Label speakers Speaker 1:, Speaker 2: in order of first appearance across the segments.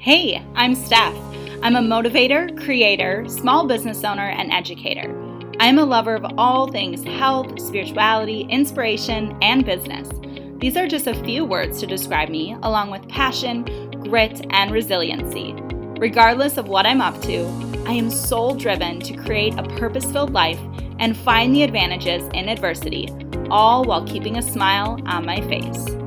Speaker 1: Hey, I'm Steph. I'm a motivator, creator, small business owner, and educator. I am a lover of all things health, spirituality, inspiration, and business. These are just a few words to describe me, along with passion, grit, and resiliency. Regardless of what I'm up to, I am soul driven to create a purpose filled life and find the advantages in adversity, all while keeping a smile on my face.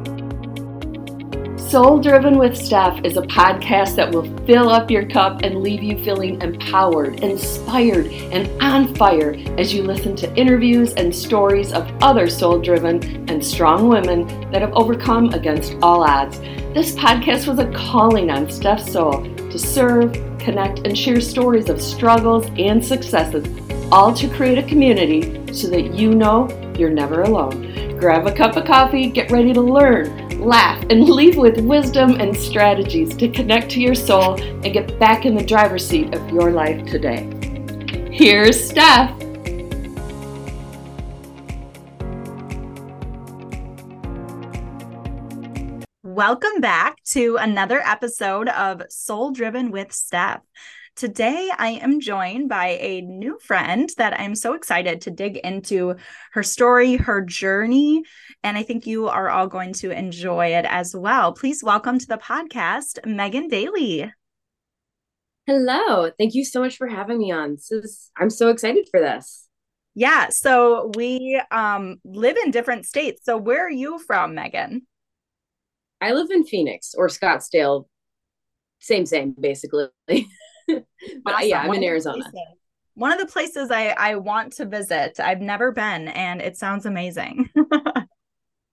Speaker 2: Soul Driven with Steph is a podcast that will fill up your cup and leave you feeling empowered, inspired, and on fire as you listen to interviews and stories of other soul driven and strong women that have overcome against all odds. This podcast was a calling on Steph's soul to serve, connect, and share stories of struggles and successes, all to create a community so that you know you're never alone. Grab a cup of coffee, get ready to learn laugh, and leave with wisdom and strategies to connect to your soul and get back in the driver's seat of your life today. Here's Steph.
Speaker 1: Welcome back to another episode of Soul Driven with Steph. Today, I am joined by a new friend that I'm so excited to dig into her story, her journey, and I think you are all going to enjoy it as well. Please welcome to the podcast, Megan Daley.
Speaker 3: Hello. Thank you so much for having me on. This is, I'm so excited for this.
Speaker 1: Yeah. So we um, live in different states. So where are you from, Megan?
Speaker 3: I live in Phoenix or Scottsdale. Same, same, basically. but awesome. yeah, I'm One in Arizona.
Speaker 1: One of the places I, I want to visit. I've never been, and it sounds amazing.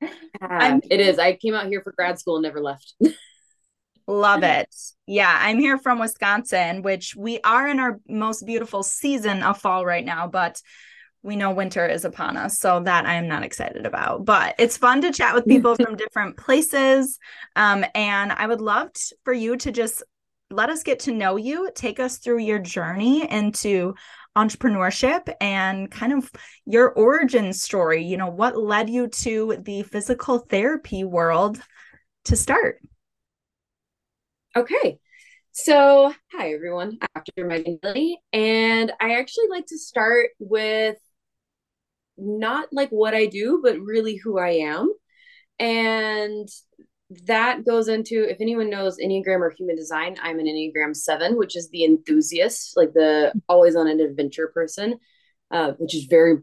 Speaker 3: uh, it is. I came out here for grad school and never left.
Speaker 1: Love it. Yeah, I'm here from Wisconsin, which we are in our most beautiful season of fall right now, but we know winter is upon us. So that I am not excited about. But it's fun to chat with people from different places. Um, and I would love t- for you to just let us get to know you, take us through your journey into entrepreneurship and kind of your origin story. You know, what led you to the physical therapy world to start?
Speaker 3: Okay. So, hi everyone. I'm Dr. Megan Daley, and I actually like to start with not like what I do, but really who I am. And that goes into if anyone knows enneagram or human design i'm an enneagram 7 which is the enthusiast like the always on an adventure person uh, which is very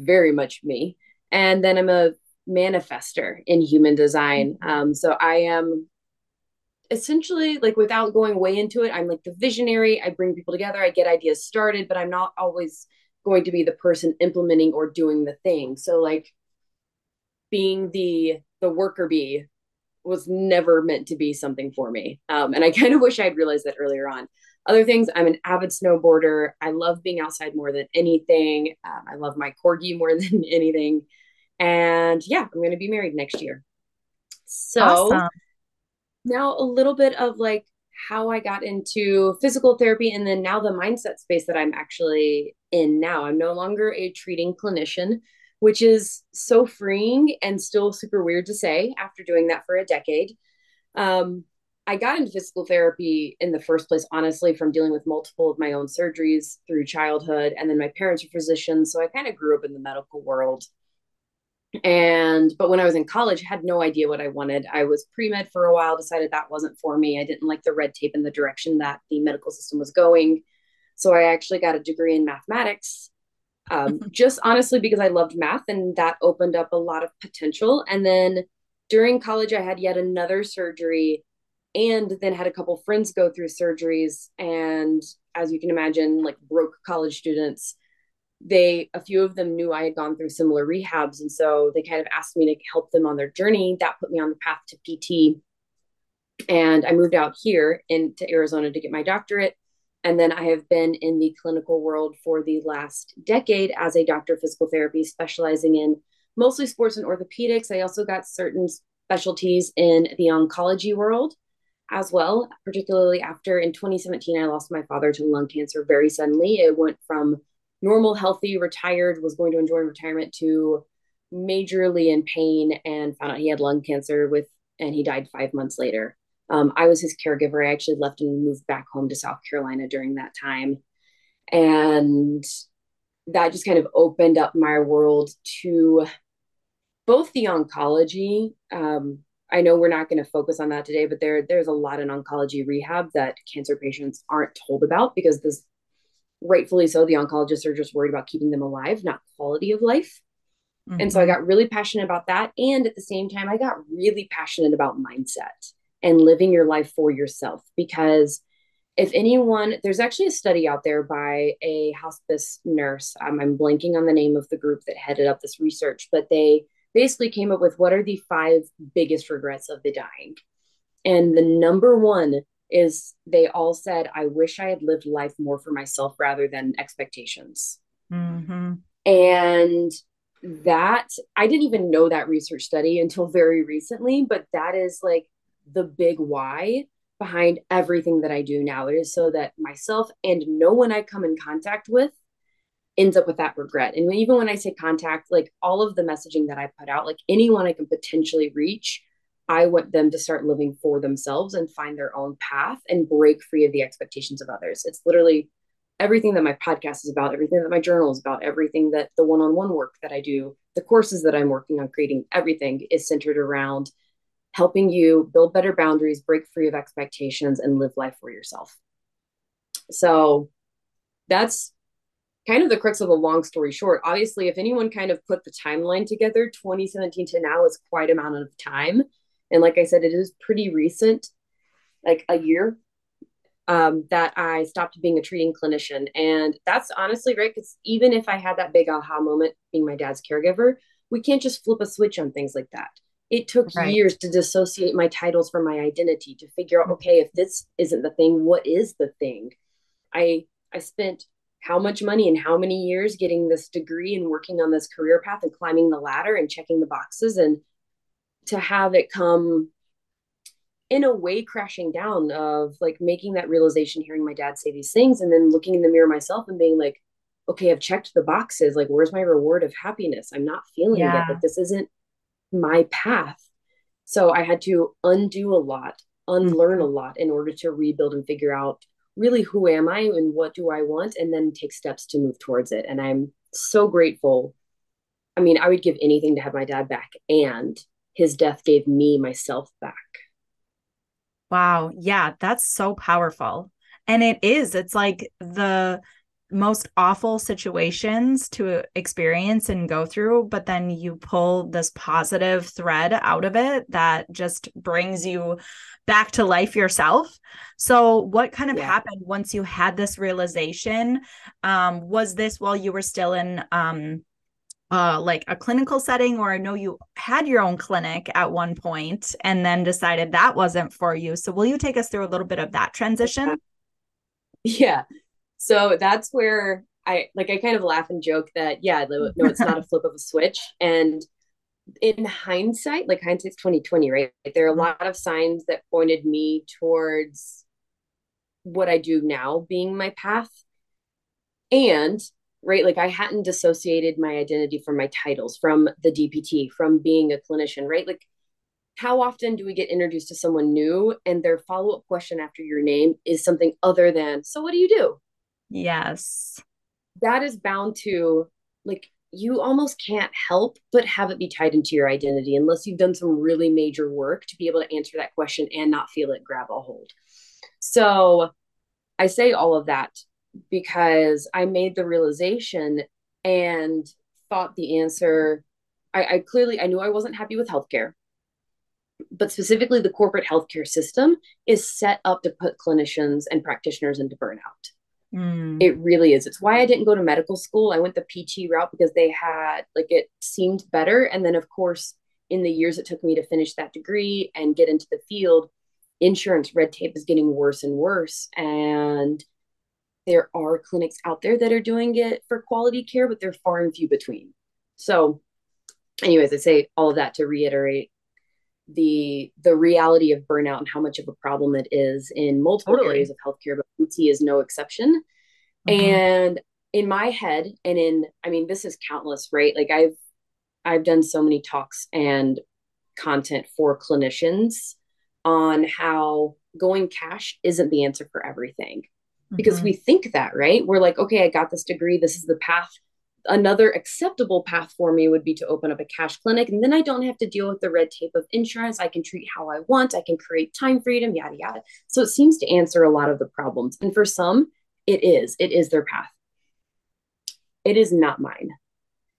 Speaker 3: very much me. And then i'm a manifester in human design. Mm-hmm. um, so i am essentially like without going way into it i'm like the visionary. I bring people together. I get ideas started but i'm not always going to be the person implementing or doing the thing. So like being the the worker bee was never meant to be something for me. Um, and I kind of wish I'd realized that earlier on. Other things, I'm an avid snowboarder. I love being outside more than anything. Um, I love my corgi more than anything. And yeah, I'm going to be married next year. So awesome. now a little bit of like how I got into physical therapy and then now the mindset space that I'm actually in now. I'm no longer a treating clinician which is so freeing and still super weird to say after doing that for a decade. Um, I got into physical therapy in the first place, honestly, from dealing with multiple of my own surgeries through childhood. And then my parents are physicians. So I kind of grew up in the medical world. And, but when I was in college, had no idea what I wanted. I was pre med for a while, decided that wasn't for me. I didn't like the red tape and the direction that the medical system was going. So I actually got a degree in mathematics um, just honestly because I loved math and that opened up a lot of potential. And then during college, I had yet another surgery and then had a couple friends go through surgeries. And as you can imagine, like broke college students, they, a few of them knew I had gone through similar rehabs. And so they kind of asked me to help them on their journey. That put me on the path to PT. And I moved out here into Arizona to get my doctorate and then I have been in the clinical world for the last decade as a doctor of physical therapy, specializing in mostly sports and orthopedics. I also got certain specialties in the oncology world as well, particularly after in 2017, I lost my father to lung cancer very suddenly. It went from normal, healthy, retired, was going to enjoy retirement to majorly in pain and found out he had lung cancer with, and he died five months later Um, I was his caregiver. I actually left and moved back home to South Carolina during that time. And that just kind of opened up my world to both the oncology. Um, I know we're not going to focus on that today, but there there's a lot in oncology rehab that cancer patients aren't told about because this rightfully so the oncologists are just worried about keeping them alive, not quality of life. Mm-hmm. And so I mm-hmm. got really passionate about that and at the same time I got really passionate about mindset and living your life for yourself. Because if anyone there's actually a study out there by a hospice nurse. Um, i'm blanking on the name of the group that headed up this research but they basically came up with what are the five biggest regrets of the dying. And the number one is they all said i wish i had lived life more for myself rather than expectations. Mm-hmm. and that i didn't even know that research study until very recently but that is like the big why behind everything that I do now. It is so that myself and no one I come in contact with ends up with that regret. And even when I say contact, like all of the messaging that I put out, like anyone I can potentially reach, I want them to start living for themselves and find their own path and break free of the expectations of others. It's literally everything that my podcast is about, everything that my journal is about, everything that the one on one work that I do, the courses that I'm working on creating, everything is centered around helping you build better boundaries, break free of expectations, and live life for yourself. So that's kind of the crux of a long story short. Obviously, if anyone kind of put the timeline together, 2017 to now is quite a amount of time. And like I said, it is pretty recent, like a year, um, that I stopped being a treating clinician. And that's honestly right. Because even if I had that big aha moment being my dad's caregiver, we can't just flip a switch on things like that it took right. years to dissociate my titles from my identity to figure out mm-hmm. okay if this isn't the thing what is the thing i i spent how much money and how many years getting this degree and working on this career path and climbing the ladder and checking the boxes and to have it come in a way crashing down of like making that realization hearing my dad say these things and then looking in the mirror myself and being like okay i've checked the boxes like where's my reward of happiness i'm not feeling yeah. it but this isn't my path. So I had to undo a lot, unlearn mm-hmm. a lot in order to rebuild and figure out really who am I and what do I want, and then take steps to move towards it. And I'm so grateful. I mean, I would give anything to have my dad back, and his death gave me myself back.
Speaker 1: Wow. Yeah, that's so powerful. And it is, it's like the most awful situations to experience and go through, but then you pull this positive thread out of it that just brings you back to life yourself. So, what kind of yeah. happened once you had this realization? Um, was this while you were still in um, uh, like a clinical setting, or I know you had your own clinic at one point and then decided that wasn't for you? So, will you take us through a little bit of that transition?
Speaker 3: Yeah. So that's where I like I kind of laugh and joke that yeah, no, it's not a flip of a switch. And in hindsight, like hindsight's 2020, right? There are a mm-hmm. lot of signs that pointed me towards what I do now being my path. And right, like I hadn't dissociated my identity from my titles, from the DPT, from being a clinician, right? Like how often do we get introduced to someone new and their follow-up question after your name is something other than, so what do you do?
Speaker 1: Yes.
Speaker 3: That is bound to like you almost can't help but have it be tied into your identity unless you've done some really major work to be able to answer that question and not feel it grab a hold. So I say all of that because I made the realization and thought the answer. I, I clearly I knew I wasn't happy with healthcare, but specifically the corporate healthcare system is set up to put clinicians and practitioners into burnout. Mm. It really is. It's why I didn't go to medical school. I went the PT route because they had, like, it seemed better. And then, of course, in the years it took me to finish that degree and get into the field, insurance red tape is getting worse and worse. And there are clinics out there that are doing it for quality care, but they're far and few between. So, anyways, I say all of that to reiterate the the reality of burnout and how much of a problem it is in multiple totally. areas of healthcare, but PT is no exception. Mm-hmm. And in my head, and in I mean, this is countless, right? Like I've I've done so many talks and content for clinicians on how going cash isn't the answer for everything because mm-hmm. we think that, right? We're like, okay, I got this degree. This is the path. Another acceptable path for me would be to open up a cash clinic. And then I don't have to deal with the red tape of insurance. I can treat how I want. I can create time freedom, yada, yada. So it seems to answer a lot of the problems. And for some, it is. It is their path. It is not mine.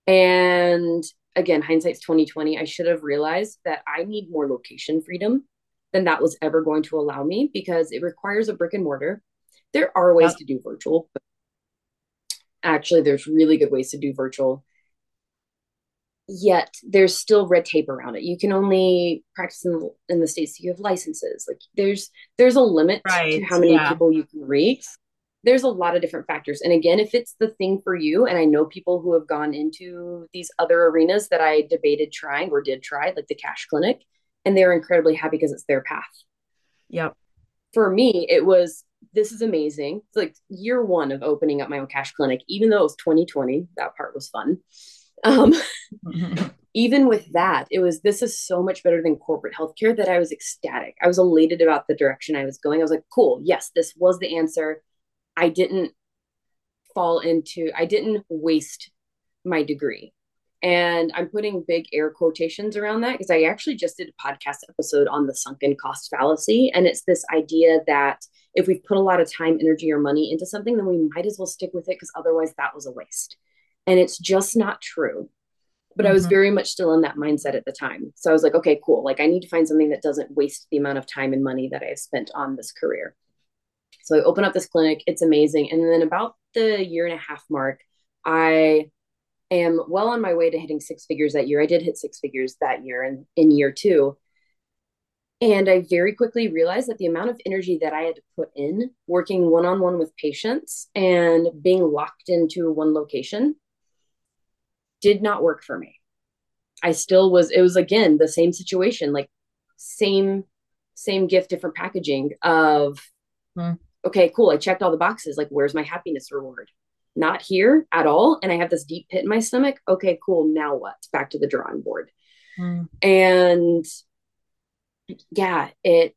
Speaker 3: And again, hindsight's 2020. I should have realized that I need more location freedom than that was ever going to allow me because it requires a brick and mortar. There are ways yep. to do virtual, but actually, there's really good ways to do virtual. Yet there's still red tape around it. You can only practice in, in the states if you have licenses. Like there's there's a limit right. to how many yeah. people you can reach there's a lot of different factors. And again, if it's the thing for you, and I know people who have gone into these other arenas that I debated trying or did try, like the cash clinic, and they're incredibly happy because it's their path.
Speaker 1: Yep.
Speaker 3: For me, it was this is amazing. It's like year one of opening up my own cash clinic, even though it was 2020, that part was fun. Um, even with that, it was this is so much better than corporate healthcare that I was ecstatic. I was elated about the direction I was going. I was like, cool, yes, this was the answer I didn't fall into, I didn't waste my degree. And I'm putting big air quotations around that because I actually just did a podcast episode on the sunken cost fallacy. And it's this idea that if we've put a lot of time, energy, or money into something, then we might as well stick with it because otherwise that was a waste. And it's just not true. But mm-hmm. I was mm-hmm. very much still in that mindset at the time. So I was like, okay, cool. Like I need to find something that doesn't waste the amount of time and money that I have spent on this career. So I open up this clinic. It's amazing. And then about the year and a half mark, I am well on my way to hitting six figures that year. I did hit six figures that year and in year two. And I very quickly realized that the amount of energy that I had to put in working one on one with patients and being locked into one location did not work for me. I still was, it was again the same situation, like same, same gift, different packaging of hmm okay, cool. I checked all the boxes. Like, where's my happiness reward? Not here at all. And I have this deep pit in my stomach. Okay, cool. Now what? Back to the drawing board. Mm. And yeah, it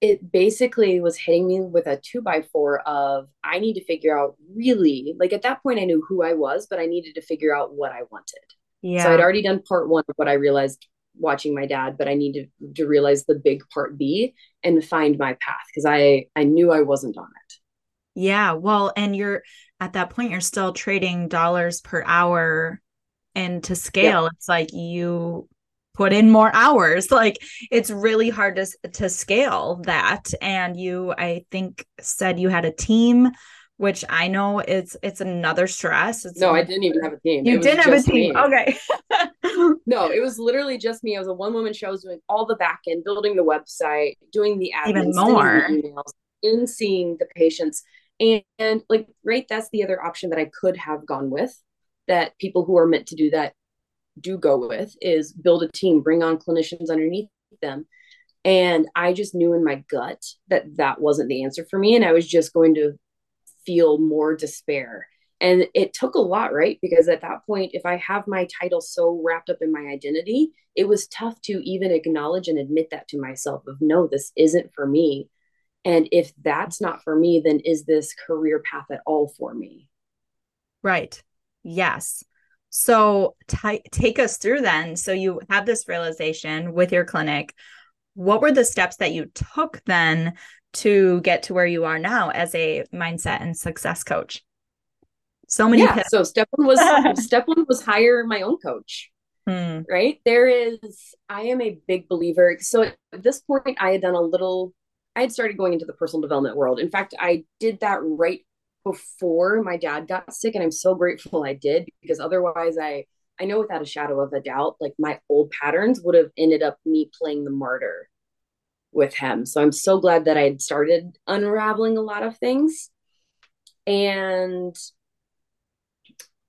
Speaker 3: it basically was hitting me with a two by four of I need to figure out really like at that point I knew who I was, but I needed to figure out what I wanted. Yeah. So I'd already done part one of what I realized watching my dad, but I needed to realize the big part B and find my path because I I knew I wasn't on it.
Speaker 1: Yeah, well, and you're at that point you're still trading dollars per hour and to scale it's like you put in more hours like it's really hard to to scale that and you I think said you had a team which I know it's it's another stress. It's
Speaker 3: no, I didn't even have a team.
Speaker 1: You didn't have a team. Me. Okay.
Speaker 3: no, it was literally just me. I was a one woman show. I was doing all the back end, building the website, doing the admin, even more emails, in seeing the patients. And, and like, right, that's the other option that I could have gone with that people who are meant to do that do go with is build a team, bring on clinicians underneath them. And I just knew in my gut that that wasn't the answer for me. And I was just going to feel more despair. And it took a lot, right? Because at that point, if I have my title so wrapped up in my identity, it was tough to even acknowledge and admit that to myself of no, this isn't for me. And if that's not for me, then is this career path at all for me?
Speaker 1: Right. Yes. So t- take us through then. So you have this realization with your clinic. What were the steps that you took then to get to where you are now as a mindset and success coach? So many.
Speaker 3: Yeah. So step one was step one was hire my own coach. Hmm. Right. There is. I am a big believer. So at this point, I had done a little. I had started going into the personal development world. In fact, I did that right before my dad got sick, and I'm so grateful I did because otherwise, I I know without a shadow of a doubt, like my old patterns would have ended up me playing the martyr with him. So I'm so glad that I had started unraveling a lot of things. And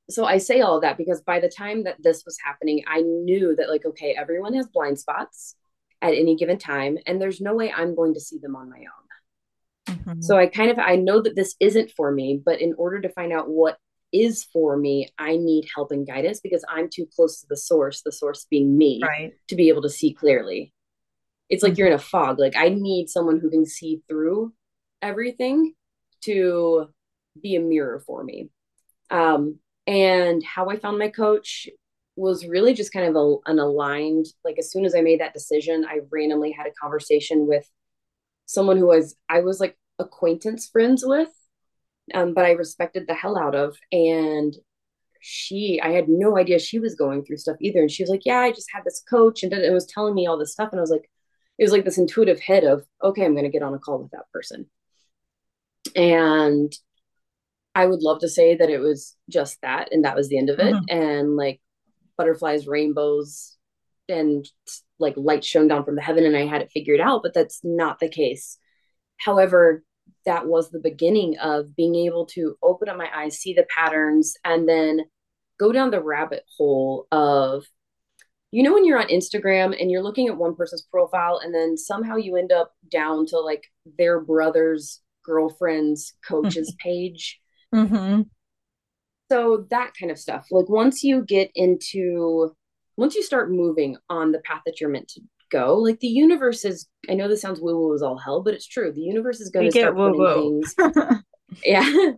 Speaker 3: so I say all that because by the time that this was happening, I knew that, like, okay, everyone has blind spots at any given time, and there's no way I'm going to see them on my own. Mm-hmm. So I kind of I know that this isn't for me, but in order to find out what is for me, I need help and guidance because I'm too close to the source, the source being me, right. to be able to see clearly. it's like you're in a fog. Like I need someone who can see through everything to be a mirror for me. Um, and how I found my coach was really just kind of a, an aligned, like as soon as I made that decision, I randomly had a conversation with someone who was, I was like acquaintance friends with, um, but I respected the hell out of. And she, I had no idea she was going through stuff either. And she was like, Yeah, I just had this coach and it was telling me all this stuff. And I was like, It was like this intuitive hit of, Okay, I'm going to get on a call with that person. And I would love to say that it was just that and that was the end of it. Mm-hmm. And like butterflies, rainbows, and like light shone down from the heaven and I had it figured out, but that's not the case. However, that was the beginning of being able to open up my eyes, see the patterns, and then go down the rabbit hole of you know when you're on Instagram and you're looking at one person's profile and then somehow you end up down to like their brother's girlfriend's coach's page. Mm-hmm. So that kind of stuff. Like once you get into once you start moving on the path that you're meant to go, like the universe is I know this sounds woo woo as all hell, but it's true. The universe is going to start putting things. yeah.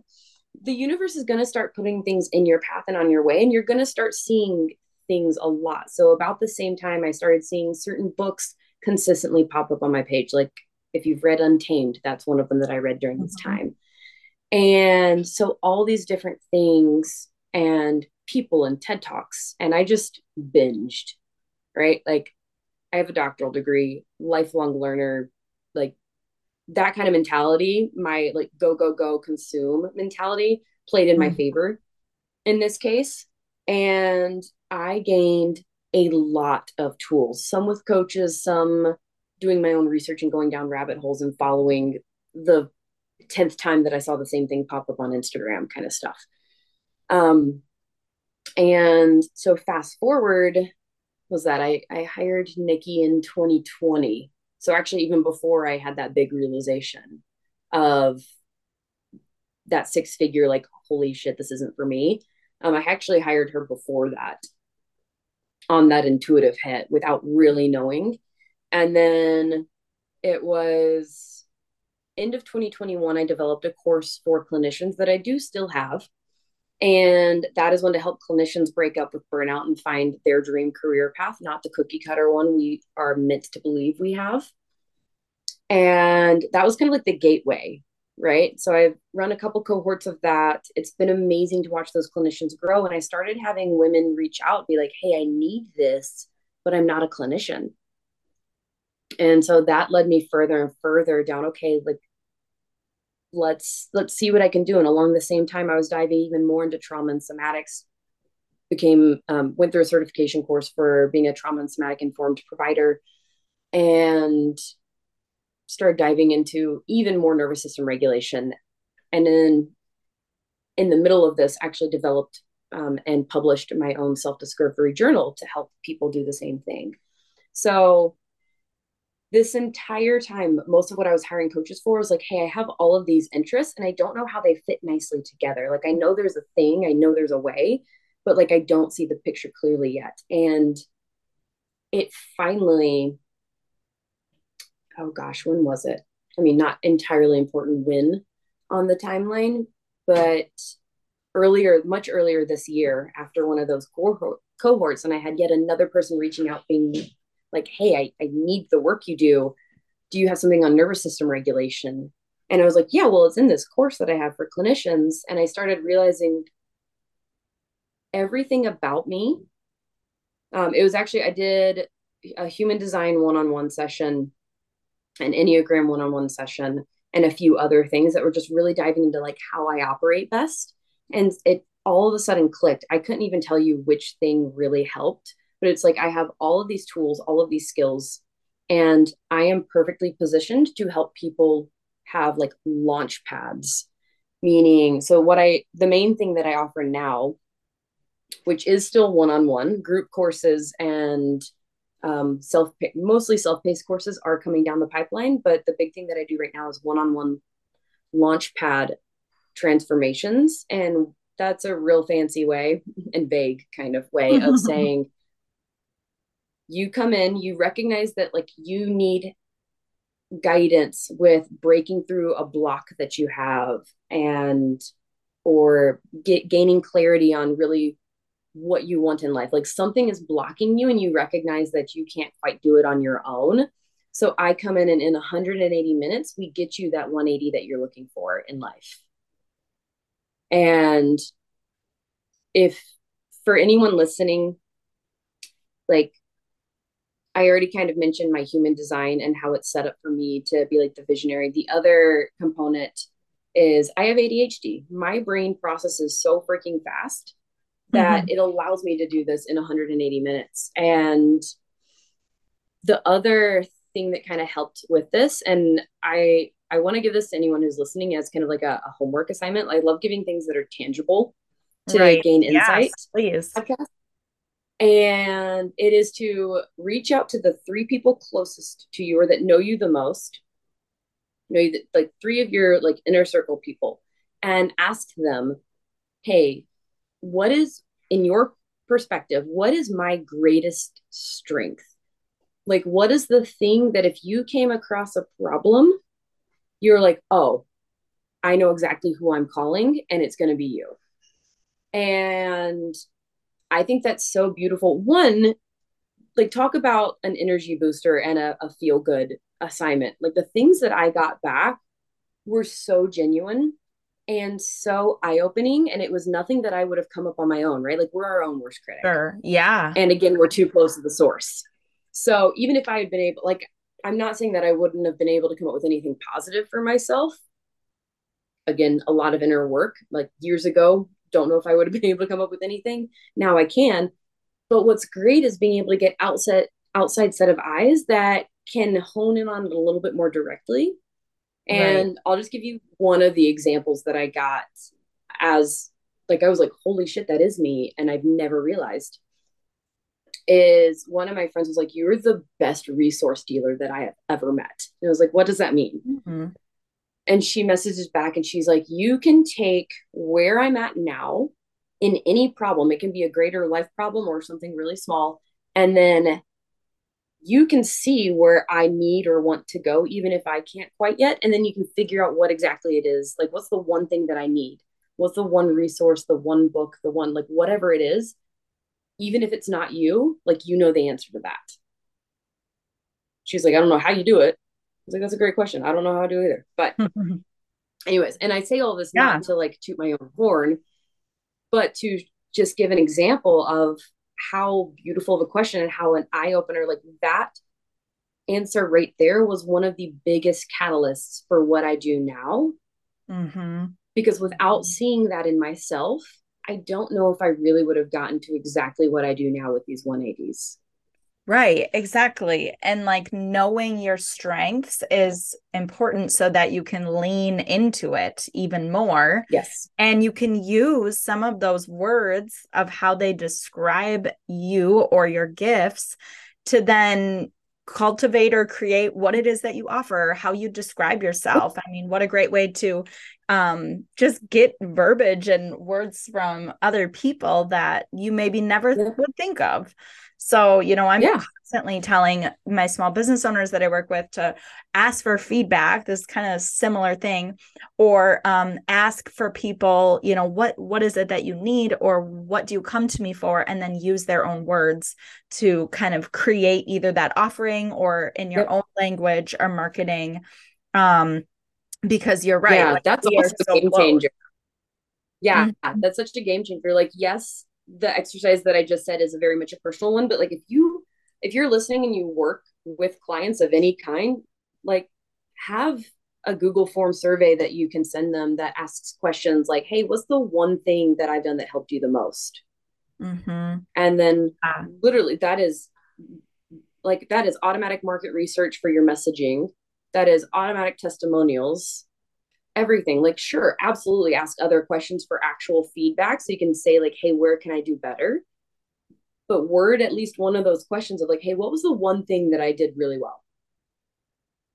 Speaker 3: The universe is going to start putting things in your path and on your way, and you're going to start seeing things a lot. So, about the same time, I started seeing certain books consistently pop up on my page. Like, if you've read Untamed, that's one of them that I read during this mm-hmm. time. And so all these different things and people and TED Talks, and I just binged, right? Like I have a doctoral degree, lifelong learner, like that kind of mentality, my like go, go, go, consume mentality played in my mm-hmm. favor in this case. And I gained a lot of tools, some with coaches, some doing my own research and going down rabbit holes and following the 10th time that I saw the same thing pop up on Instagram kind of stuff. Um, and so fast forward was that I, I hired Nikki in 2020. So actually even before I had that big realization of that six figure, like, holy shit, this isn't for me. Um, I actually hired her before that on that intuitive hit without really knowing. And then it was end of 2021, I developed a course for clinicians that I do still have. And that is one to help clinicians break up with burnout and find their dream career path, not the cookie cutter one we are meant to believe we have. And that was kind of like the gateway, right? So I've run a couple cohorts of that. It's been amazing to watch those clinicians grow. And I started having women reach out, be like, hey, I need this, but I'm not a clinician. And so that led me further and further down, okay, like let's let's see what I can do. And along the same time, I was diving even more into trauma and somatics. Became um, went through a certification course for being a trauma and somatic informed provider, and started diving into even more nervous system regulation. And then in the middle of this, actually developed um, and published my own self discovery journal to help people do the same thing. So this entire time, most of what I was hiring coaches for was like, hey, I have all of these interests and I don't know how they fit nicely together. Like, I know there's a thing, I know there's a way, but like, I don't see the picture clearly yet. And it finally, oh gosh, when was it? I mean, not entirely important when on the timeline, but earlier, much earlier this year, after one of those cohort, cohorts, and I had yet another person reaching out being like, hey, I, I need the work you do. Do you have something on nervous system regulation? And I was like, yeah, well, it's in this course that I have for clinicians. And I started realizing everything about me. Um, it was actually, I did a human design one on one session, an Enneagram one on one session, and a few other things that were just really diving into like how I operate best. And it all of a sudden clicked. I couldn't even tell you which thing really helped but it's like I have all of these tools, all of these skills, and I am perfectly positioned to help people have like launch pads. Meaning, so what I, the main thing that I offer now, which is still one on one, group courses and um, self mostly self paced courses are coming down the pipeline. But the big thing that I do right now is one on one launch pad transformations. And that's a real fancy way and vague kind of way of saying, you come in, you recognize that like you need guidance with breaking through a block that you have and or get gaining clarity on really what you want in life. Like something is blocking you and you recognize that you can't quite do it on your own. So i come in and in 180 minutes we get you that 180 that you're looking for in life. And if for anyone listening like I already kind of mentioned my human design and how it's set up for me to be like the visionary. The other component is I have ADHD. My brain processes so freaking fast that mm-hmm. it allows me to do this in 180 minutes. And the other thing that kind of helped with this, and I I want to give this to anyone who's listening as kind of like a, a homework assignment. I love giving things that are tangible to right. gain insight.
Speaker 1: Yes, please. Podcast
Speaker 3: and it is to reach out to the three people closest to you or that know you the most know you like three of your like inner circle people and ask them hey what is in your perspective what is my greatest strength? Like what is the thing that if you came across a problem you're like oh i know exactly who i'm calling and it's going to be you and I think that's so beautiful. One, like talk about an energy booster and a, a feel good assignment. Like the things that I got back were so genuine and so eye opening. And it was nothing that I would have come up on my own, right? Like we're our own worst critic.
Speaker 1: Sure. Yeah.
Speaker 3: And again, we're too close to the source. So even if I had been able, like, I'm not saying that I wouldn't have been able to come up with anything positive for myself. Again, a lot of inner work. Like years ago, don't know if I would have been able to come up with anything. Now I can. But what's great is being able to get outside outside set of eyes that can hone in on it a little bit more directly. And right. I'll just give you one of the examples that I got as like I was like, holy shit, that is me. And I've never realized. Is one of my friends was like, You're the best resource dealer that I have ever met. And I was like, What does that mean? Mm-hmm and she messages back and she's like you can take where i'm at now in any problem. It can be a greater life problem or something really small. And then you can see where i need or want to go even if i can't quite yet. And then you can figure out what exactly it is. Like what's the one thing that i need? What's the one resource the one book the one like whatever it is? Even if it's not you like you know the answer to that. She's like i don't know how you do it was like, that's a great question. I don't know how to do either. But anyways, and I say all this yeah. not to like toot my own horn, but to just give an example of how beautiful of a question and how an eye opener like that answer right there was one of the biggest catalysts for what I do now. Mm-hmm. Because without seeing that in myself, I don't know if I really would have gotten to exactly what I do now with these 180s.
Speaker 1: Right, exactly. And like knowing your strengths is important so that you can lean into it even more.
Speaker 3: Yes.
Speaker 1: And you can use some of those words of how they describe you or your gifts to then cultivate or create what it is that you offer, how you describe yourself. I mean, what a great way to um just get verbiage and words from other people that you maybe never yeah. would think of. So, you know, I'm yeah. constantly telling my small business owners that I work with to ask for feedback, this kind of similar thing, or um, ask for people, you know, what what is it that you need or what do you come to me for? And then use their own words to kind of create either that offering or in your own language or marketing. Um, because you're right.
Speaker 3: Yeah, like, that's also a so game changer. Yeah, mm-hmm. that's such a game changer. Like, yes, the exercise that I just said is a very much a personal one, but like if you if you're listening and you work with clients of any kind, like have a Google form survey that you can send them that asks questions like, "Hey, what's the one thing that I've done that helped you the most?" Mm-hmm. And then, ah. literally, that is like that is automatic market research for your messaging. That is automatic testimonials everything. Like sure absolutely ask other questions for actual feedback so you can say like hey where can i do better? But word at least one of those questions of like hey what was the one thing that i did really well?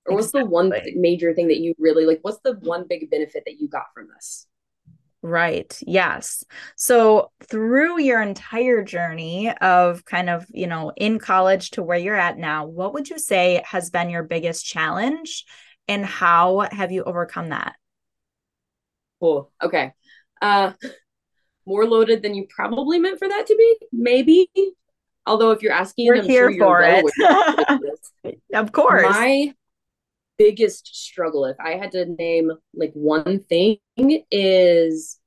Speaker 3: Or what's exactly. the one th- major thing that you really like what's the one big benefit that you got from this
Speaker 1: Right. Yes. So through your entire journey of kind of, you know, in college to where you're at now, what would you say has been your biggest challenge and how have you overcome that?
Speaker 3: Cool. Okay. Uh more loaded than you probably meant for that to be, maybe. Although if you're asking,
Speaker 1: we're I'm here sure for it. of course.
Speaker 3: My biggest struggle, if I had to name like one thing, is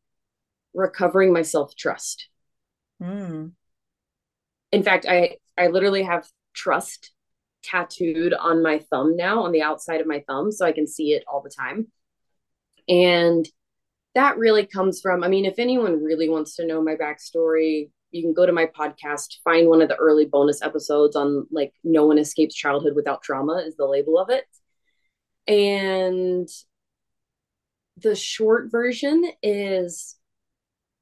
Speaker 3: recovering my self trust. Mm. In fact, I I literally have trust tattooed on my thumb now, on the outside of my thumb, so I can see it all the time. And that really comes from, I mean, if anyone really wants to know my backstory, you can go to my podcast, find one of the early bonus episodes on like no one escapes childhood without trauma is the label of it. And the short version is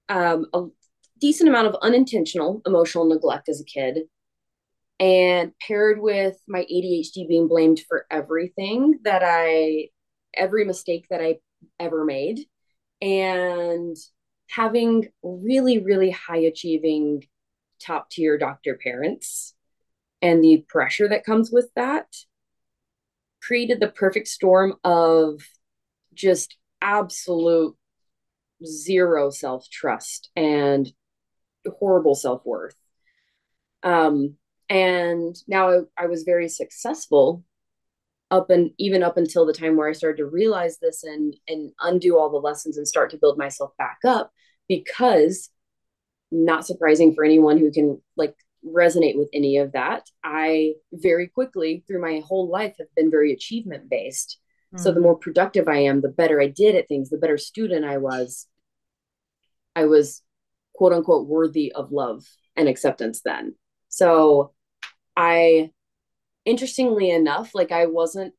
Speaker 3: um, a decent amount of unintentional emotional neglect as a kid and paired with my ADHD being blamed for everything that I, every mistake that I ever made, and having really, really high achieving top tier doctor parents and the pressure that comes with that created the perfect storm of just absolute zero self trust and horrible self worth. Um, and now I, I, was very successful up and even up until the time where I started to realize this and and undo all the lessons and start to build myself back up because not surprising for anyone who can like resonate with any of that. I very quickly through my whole life have been very achievement based. Mm-hmm. So the mm. more productive I am, the better I did at things, the better student I was. I was quote unquote worthy of love and acceptance then. So I interestingly enough, like I wasn't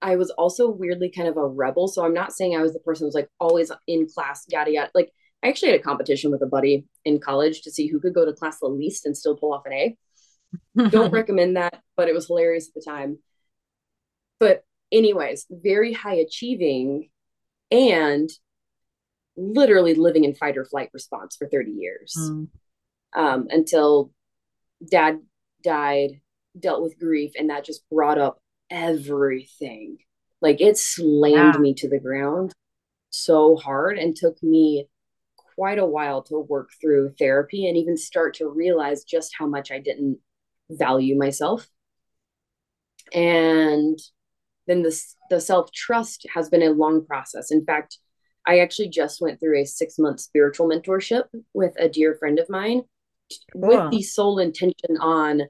Speaker 3: I was also weirdly kind of a rebel. So I'm not saying I was the person who's like always in class, yada yada. Like I actually had a competition with a buddy in college to see who could go to class the least and still pull off an A. Don't recommend that, but it was hilarious at the time. But, anyways, very high achieving and literally living in fight or flight response for 30 years mm. um, until dad died, dealt with grief, and that just brought up everything. Like it slammed yeah. me to the ground so hard and took me quite a while to work through therapy and even start to realize just how much I didn't value myself. And then this the self-trust has been a long process. In fact, I actually just went through a six month spiritual mentorship with a dear friend of mine with the sole intention on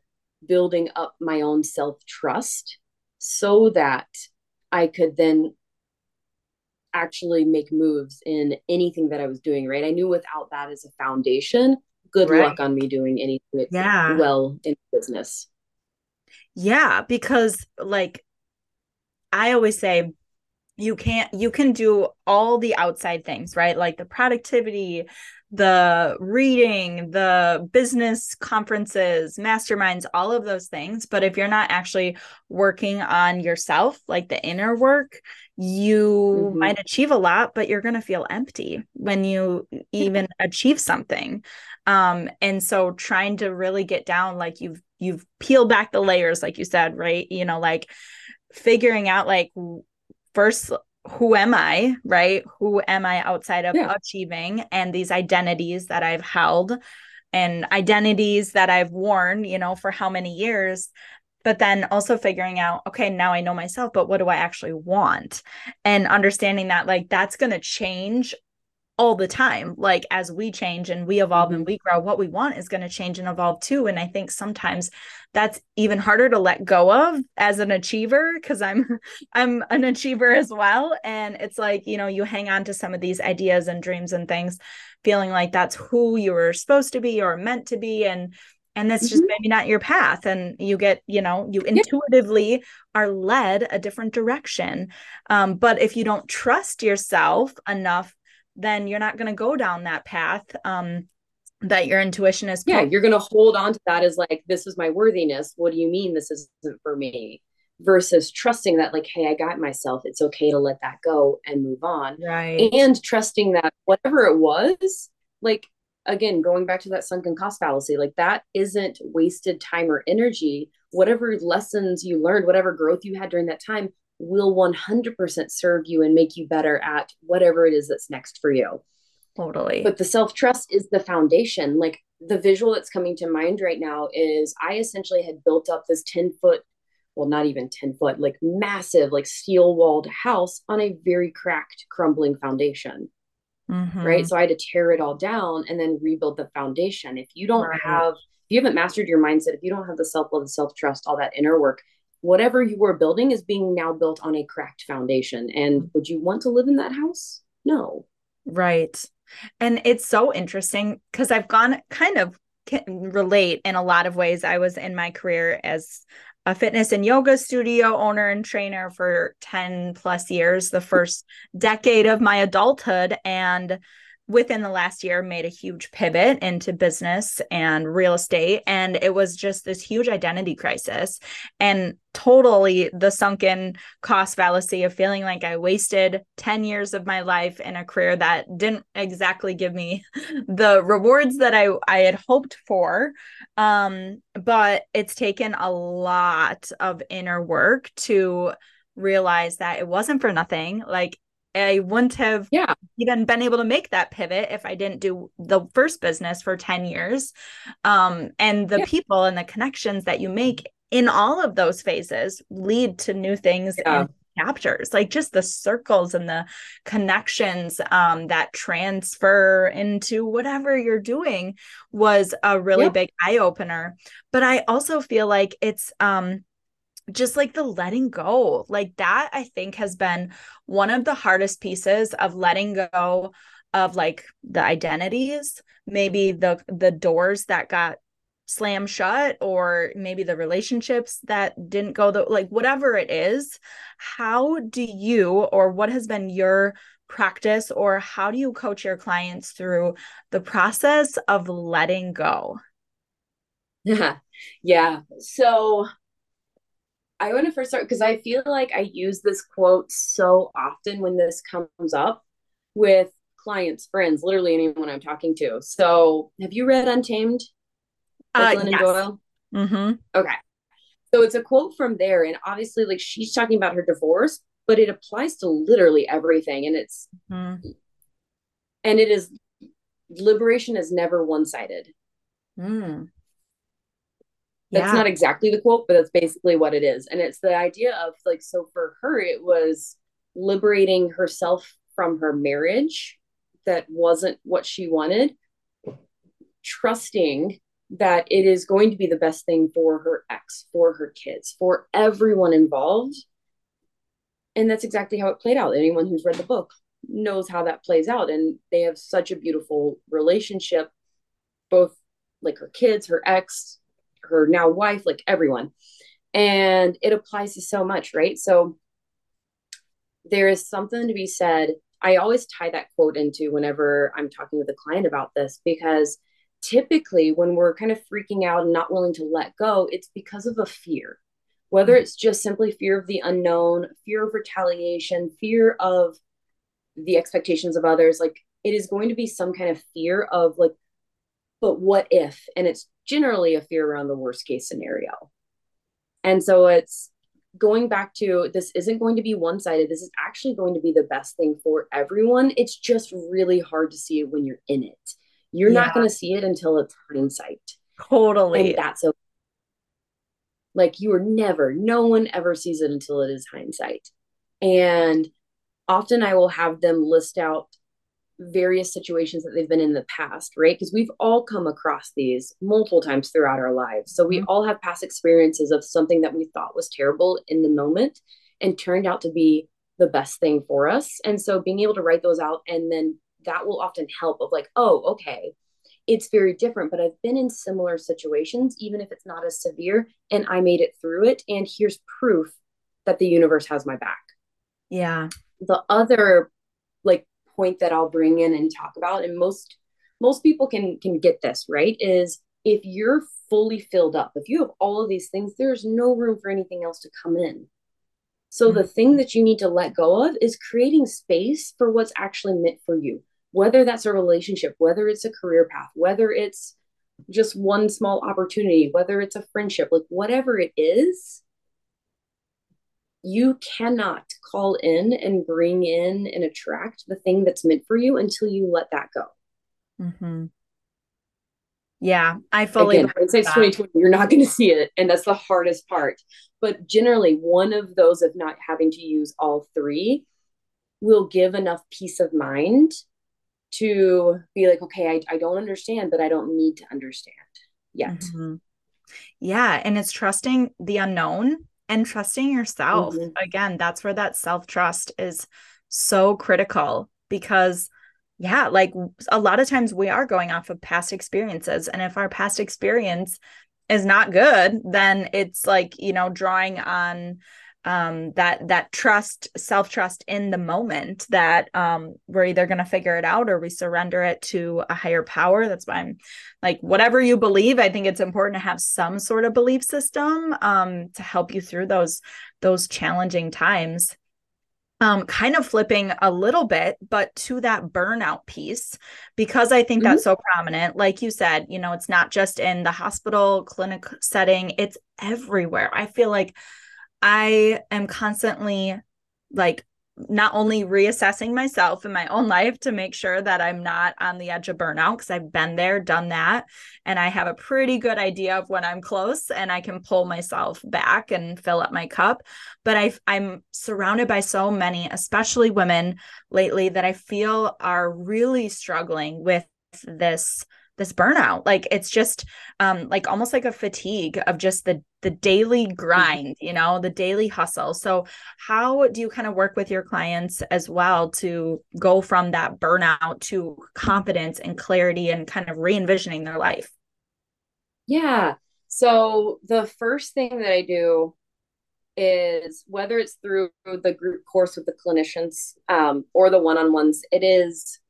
Speaker 3: building up my own self trust so that I could then actually make moves in anything that I was doing, right? I knew without that as a foundation, good right. luck on me doing anything yeah. well in business.
Speaker 1: Yeah, because like I always say you can't you can do all the outside things, right? Like the productivity, the reading, the business conferences, masterminds, all of those things. But if you're not actually working on yourself, like the inner work, you mm-hmm. might achieve a lot, but you're going to feel empty when you even achieve something. Um, and so trying to really get down, like you've, you've peeled back the layers, like you said, right? You know, like figuring out like first who am I, right? Who am I outside of yeah. achieving and these identities that I've held and identities that I've worn, you know, for how many years. But then also figuring out, okay, now I know myself, but what do I actually want? And understanding that, like, that's going to change all the time like as we change and we evolve and mm-hmm. we grow what we want is going to change and evolve too and i think sometimes that's even harder to let go of as an achiever because i'm i'm an achiever as well and it's like you know you hang on to some of these ideas and dreams and things feeling like that's who you were supposed to be or meant to be and and that's just mm-hmm. maybe not your path and you get you know you intuitively are led a different direction um, but if you don't trust yourself enough then you're not going to go down that path um, that your intuition is
Speaker 3: yeah you're going to hold on to that as like this is my worthiness what do you mean this isn't for me? Versus trusting that like hey i got myself it's okay to let that go and move on.
Speaker 1: Right.
Speaker 3: And trusting that whatever it was like again going back to that sunken cost fallacy like that isn't wasted time or energy. Whatever lessons you learned whatever growth you had during that time will 100% serve you and make you better at whatever it is that's next for you
Speaker 1: totally
Speaker 3: but the self trust is the foundation like the visual that's coming to mind right now is i essentially had built up this 10 foot well, not even 10 foot, like massive, like steel walled house on a very cracked, crumbling foundation. Mm-hmm. Right. So I had to tear it all down and then rebuild the foundation. If you don't right. have, if you haven't mastered your mindset, if you don't have the self love, the self trust, all that inner work, whatever you were building is being now built on a cracked foundation. And mm-hmm. would you want to live in that house? No.
Speaker 1: Right. And it's so interesting because I've gone kind of relate in a lot of ways. I was in my career as a fitness and yoga studio owner and trainer for 10 plus years, the first decade of my adulthood. And within the last year made a huge pivot into business and real estate and it was just this huge identity crisis. And totally the sunken cost fallacy of feeling like I wasted 10 years of my life in a career that didn't exactly give me the rewards that I I had hoped for. Um but it's taken a lot of inner work to realize that it wasn't for nothing. Like I wouldn't have
Speaker 3: yeah.
Speaker 1: even been able to make that pivot if I didn't do the first business for 10 years. Um, and the yeah. people and the connections that you make in all of those phases lead to new things yeah. and chapters like just the circles and the connections um, that transfer into whatever you're doing was a really big eye opener but i also feel like it's um just like the letting go like that i think has been one of the hardest pieces of letting go of like the identities maybe the the doors that got slammed shut or maybe the relationships that didn't go the like whatever it is how do you or what has been your practice or how do you coach your clients through the process of letting go?
Speaker 3: Yeah. Yeah so I want to first start because I feel like I use this quote so often when this comes up with clients, friends, literally anyone I'm talking to. So, have you read Untamed?
Speaker 1: Uh, yes. Doyle.
Speaker 3: Mm-hmm. Okay. So it's a quote from there, and obviously, like she's talking about her divorce, but it applies to literally everything, and it's mm-hmm. and it is liberation is never one sided. Mm. That's yeah. not exactly the quote, but that's basically what it is. And it's the idea of like, so for her, it was liberating herself from her marriage that wasn't what she wanted, trusting that it is going to be the best thing for her ex, for her kids, for everyone involved. And that's exactly how it played out. Anyone who's read the book knows how that plays out. And they have such a beautiful relationship, both like her kids, her ex, her now wife, like everyone. And it applies to so much, right? So there is something to be said. I always tie that quote into whenever I'm talking with a client about this because typically when we're kind of freaking out and not willing to let go, it's because of a fear. Whether mm-hmm. it's just simply fear of the unknown, fear of retaliation, fear of the expectations of others, like it is going to be some kind of fear of like, but what if? And it's generally a fear around the worst case scenario. And so it's going back to this isn't going to be one sided. This is actually going to be the best thing for everyone. It's just really hard to see it when you're in it. You're yeah. not going to see it until it's hindsight.
Speaker 1: Totally.
Speaker 3: And that's okay. Like you are never, no one ever sees it until it is hindsight. And often I will have them list out various situations that they've been in the past, right? Because we've all come across these multiple times throughout our lives. So we mm-hmm. all have past experiences of something that we thought was terrible in the moment and turned out to be the best thing for us. And so being able to write those out and then that will often help of like, oh, okay, it's very different, but I've been in similar situations, even if it's not as severe, and I made it through it. And here's proof that the universe has my back.
Speaker 1: Yeah.
Speaker 3: The other like point that I'll bring in and talk about, and most most people can can get this right, is if you're fully filled up, if you have all of these things, there's no room for anything else to come in. So mm-hmm. the thing that you need to let go of is creating space for what's actually meant for you, whether that's a relationship, whether it's a career path, whether it's just one small opportunity, whether it's a friendship, like whatever it is, you cannot call in and bring in and attract the thing that's meant for you until you let that go.
Speaker 1: Mm-hmm. Yeah, I fully
Speaker 3: Again, hindsight's 2020. You're not going to see it, and that's the hardest part. But generally, one of those of not having to use all three will give enough peace of mind to be like, okay, I, I don't understand, but I don't need to understand yet.
Speaker 1: Mm-hmm. Yeah, and it's trusting the unknown and trusting yourself. Mm-hmm. Again, that's where that self trust is so critical because yeah, like a lot of times we are going off of past experiences. And if our past experience is not good, then it's like, you know, drawing on um that that trust self-trust in the moment that um we're either going to figure it out or we surrender it to a higher power that's why i'm like whatever you believe i think it's important to have some sort of belief system um to help you through those those challenging times um, kind of flipping a little bit, but to that burnout piece, because I think mm-hmm. that's so prominent. Like you said, you know, it's not just in the hospital clinic setting, it's everywhere. I feel like I am constantly like not only reassessing myself in my own life to make sure that I'm not on the edge of burnout because I've been there, done that, and I have a pretty good idea of when I'm close and I can pull myself back and fill up my cup. But I I'm surrounded by so many, especially women lately that I feel are really struggling with this this burnout. Like it's just um like almost like a fatigue of just the the daily grind you know the daily hustle. So how do you kind of work with your clients as well to go from that burnout to confidence and clarity and kind of re-envisioning their life?
Speaker 3: Yeah. So the first thing that i do is whether it's through the group course with the clinicians um, or the one-on-ones it is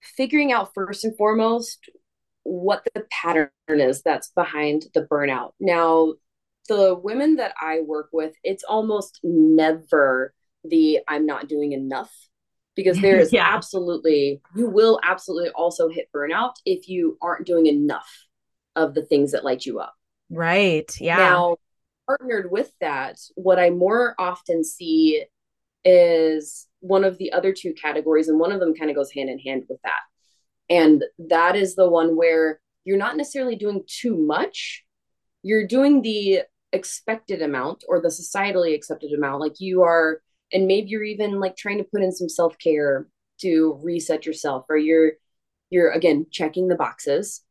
Speaker 3: figuring out first and foremost what the pattern is that's behind the burnout. Now, the women that I work with, it's almost never the I'm not doing enough because there is yeah. absolutely, you will absolutely also hit burnout if you aren't doing enough of the things that light you up.
Speaker 1: Right. Yeah.
Speaker 3: Now, partnered with that, what I more often see is one of the other two categories, and one of them kind of goes hand in hand with that. And that is the one where you're not necessarily doing too much, you're doing the expected amount or the societally accepted amount. Like you are, and maybe you're even like trying to put in some self care to reset yourself, or you're, you're again checking the boxes,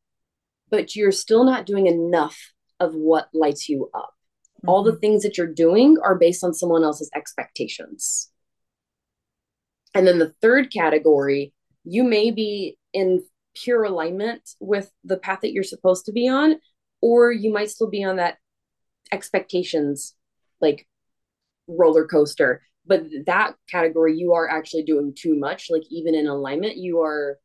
Speaker 3: but you're still not doing enough of what lights you up. Mm-hmm. All the mm-hmm. things that you're doing are based on someone else's expectations. And then the third category, you may be in pure alignment with the path that you're supposed to be on, or you might still be on that expectations like roller coaster. But that category, you are actually doing too much. Like, even in alignment, you are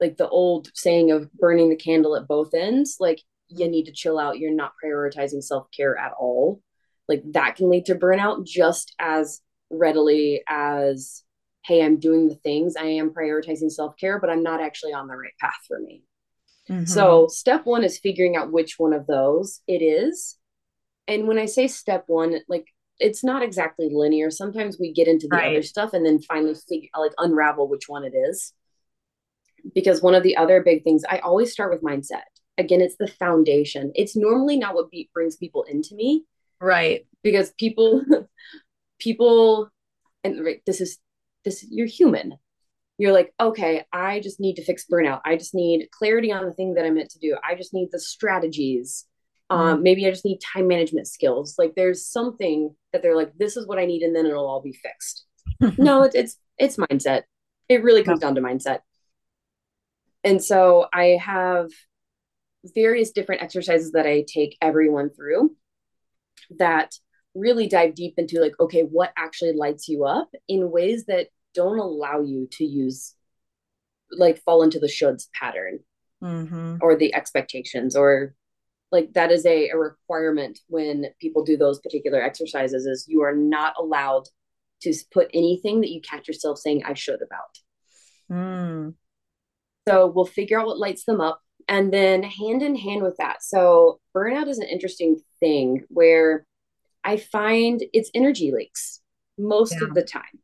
Speaker 3: like the old saying of burning the candle at both ends. Like, you need to chill out. You're not prioritizing self care at all. Like, that can lead to burnout just as readily as hey, I'm doing the things, I am prioritizing self care, but I'm not actually on the right path for me. Mm-hmm. So, step one is figuring out which one of those it is. And when I say step one, like it's not exactly linear. Sometimes we get into the right. other stuff and then finally figure like unravel which one it is. Because one of the other big things, I always start with mindset. Again, it's the foundation. It's normally not what be- brings people into me.
Speaker 1: Right.
Speaker 3: Because people, people, and right, this is this you're human. You're like okay i just need to fix burnout. I just need clarity on the thing that i'm meant to do. I just need the strategies. Um, mm-hmm. um, maybe i just need time management skills. Like there's something that they're like this is what i need and then it'll all be fixed. No it's, it's it's mindset. It really comes down to mindset. And so i have various different exercises that i take everyone through that really dive deep into like okay what actually lights you up in ways that don't allow you to use like fall into the shoulds pattern mm-hmm. or the expectations or like that is a, a requirement when people do those particular exercises is you are not allowed to put anything that you catch yourself saying i should about mm. so we'll figure out what lights them up and then hand in hand with that so burnout is an interesting thing where i find it's energy leaks most yeah. of the time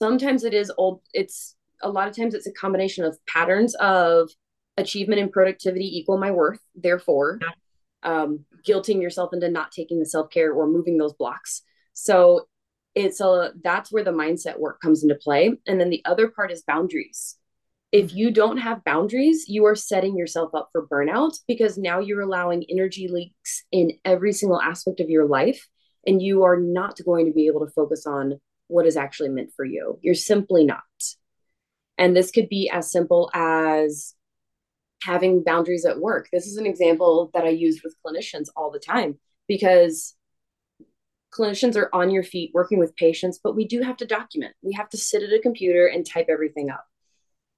Speaker 3: sometimes it is old it's a lot of times it's a combination of patterns of achievement and productivity equal my worth therefore yeah. um, guilting yourself into not taking the self-care or moving those blocks so it's a that's where the mindset work comes into play and then the other part is boundaries if you don't have boundaries you are setting yourself up for burnout because now you're allowing energy leaks in every single aspect of your life and you are not going to be able to focus on what is actually meant for you you're simply not and this could be as simple as having boundaries at work. This is an example that I use with clinicians all the time because clinicians are on your feet working with patients, but we do have to document. We have to sit at a computer and type everything up.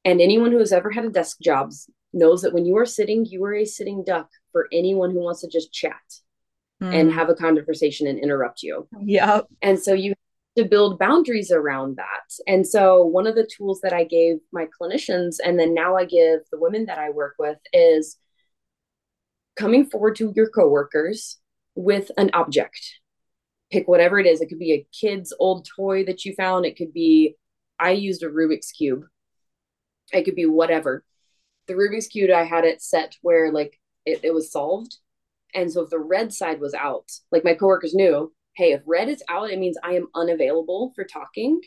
Speaker 3: And anyone who has ever had a desk job knows that when you are sitting, you are a sitting duck for anyone who wants to just chat mm. and have a conversation and interrupt you.
Speaker 1: Yeah.
Speaker 3: And so you have to build boundaries around that. And so, one of the tools that I gave my clinicians, and then now I give the women that I work with, is coming forward to your coworkers with an object. Pick whatever it is. It could be a kid's old toy that you found. It could be, I used a Rubik's Cube. It could be whatever. The Rubik's Cube, I had it set where like it, it was solved. And so if the red side was out, like my coworkers knew, hey, if red is out, it means I am unavailable for talking.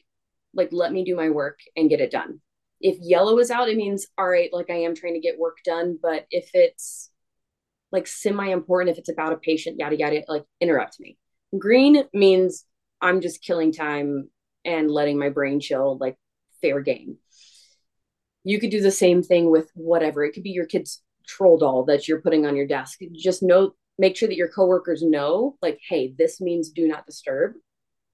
Speaker 3: Like, let me do my work and get it done. If yellow is out, it means, all right, like I am trying to get work done. But if it's like semi important, if it's about a patient, yada, yada, like interrupt me. Green means I'm just killing time and letting my brain chill, like fair game. You could do the same thing with whatever. It could be your kid's troll doll that you're putting on your desk. Just know, make sure that your coworkers know like hey this means do not disturb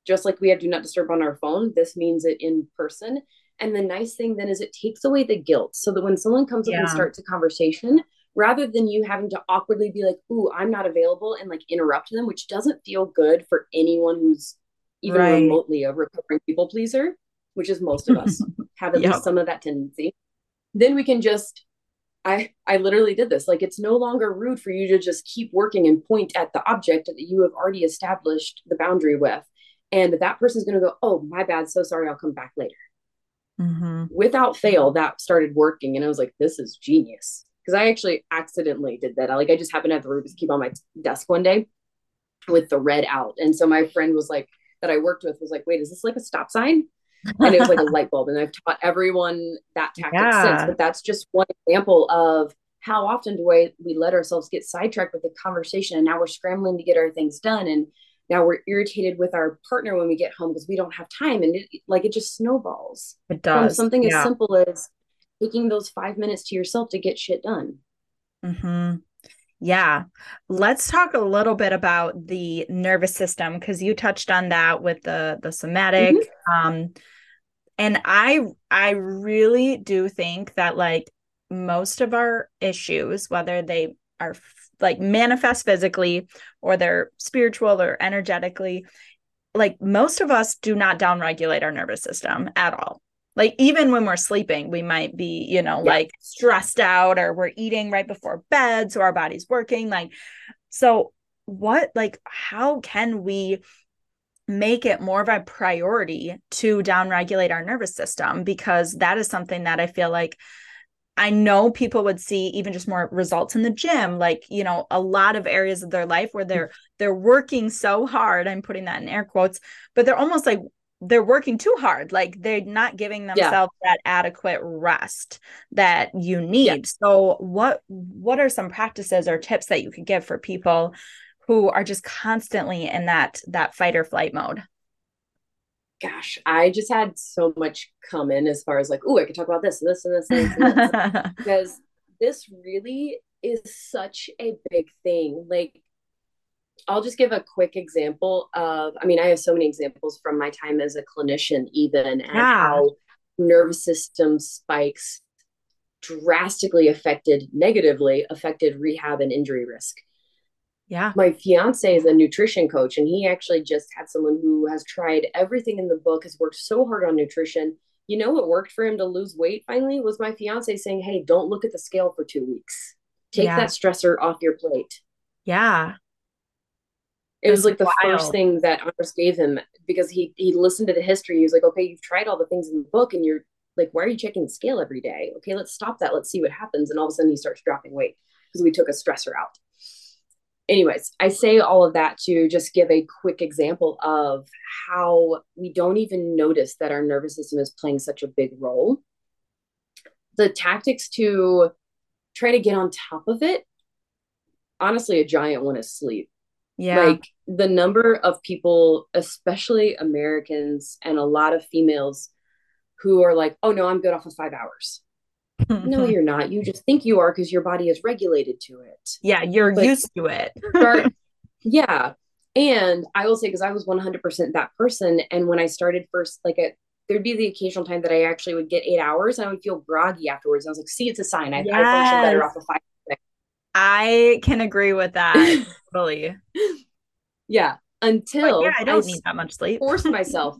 Speaker 3: just like we have do not disturb on our phone this means it in person and the nice thing then is it takes away the guilt so that when someone comes yeah. up and starts a conversation rather than you having to awkwardly be like ooh i'm not available and like interrupt them which doesn't feel good for anyone who's even right. remotely a recovering people pleaser which is most of us have at yep. least some of that tendency then we can just I I literally did this. Like it's no longer rude for you to just keep working and point at the object that you have already established the boundary with. And that person's going to go, "Oh, my bad. So sorry. I'll come back later." Mm-hmm. Without fail, that started working, and I was like, "This is genius." Because I actually accidentally did that. I, like I just happened to have the Rubik's cube on my desk one day with the red out, and so my friend was like, that I worked with was like, "Wait, is this like a stop sign?" And it was like a light bulb. And I've taught everyone that tactic yeah. since. But that's just one example of how often do I, we let ourselves get sidetracked with the conversation and now we're scrambling to get our things done and now we're irritated with our partner when we get home because we don't have time and it, like it just snowballs
Speaker 1: it does From
Speaker 3: something yeah. as simple as taking those five minutes to yourself to get shit done
Speaker 1: mm-hmm. Yeah. Let's talk a little bit about the nervous system because you touched on that with the the somatic mm-hmm. um and i i really do think that like most of our issues whether they are like manifest physically or they're spiritual or energetically like most of us do not downregulate our nervous system at all like even when we're sleeping we might be you know yeah. like stressed out or we're eating right before bed so our body's working like so what like how can we make it more of a priority to downregulate our nervous system because that is something that I feel like I know people would see even just more results in the gym like you know a lot of areas of their life where hmm. they're they're working so hard I'm putting that in air quotes but they're almost like they're working too hard like they're not giving themselves yeah. that adequate rest that you need yeah. so what what are some practices or tips that you could give for people who are just constantly in that that fight or flight mode.
Speaker 3: Gosh i just had so much come in as far as like oh i could talk about this and this and this, and this, and this. because this really is such a big thing. Like I'll just give a quick example of, I mean, I have so many examples from my time as a clinician, even, and how nervous system spikes drastically affected negatively affected rehab and injury risk
Speaker 1: yeah
Speaker 3: my fiance is a nutrition coach and he actually just had someone who has tried everything in the book has worked so hard on nutrition you know what worked for him to lose weight finally was my fiance saying hey don't look at the scale for two weeks take
Speaker 1: Yeah.
Speaker 3: that stressor off your plate
Speaker 1: yeah
Speaker 3: it was like the
Speaker 1: wild.
Speaker 3: first thing that Anders gave him because he he listened to the history. He was like, okay, you've tried all the things in the book, and you're like, why are you checking the scale every day? Okay, let's stop that. Let's see what happens. And all of a sudden, he starts dropping weight because we took a stressor out. Anyways, I say all of that to just give a quick example of how we don't even notice that our nervous system is playing such a big role. The tactics to try to get on top of it, honestly, a giant one is sleep.
Speaker 1: Yeah.
Speaker 3: Like the number of people especially americans and a lot of females who are like oh no i'm good off of five hours no you're not. You just think you are because your body is regulated to it.
Speaker 1: Yeah you're
Speaker 3: But-
Speaker 1: used to it.
Speaker 3: Start- yeah. And i will say because i was 100% that person and when i started first like it there'd be the occasional time that i actually would get eight hours and i would feel groggy afterwards. I was like see it's a sign. I, I function better
Speaker 1: Yes.
Speaker 3: off of five
Speaker 1: i can agree with that. Totally.
Speaker 3: Yeah. Until
Speaker 1: yeah i don't
Speaker 3: s-
Speaker 1: need that much sleep.
Speaker 3: forced myself.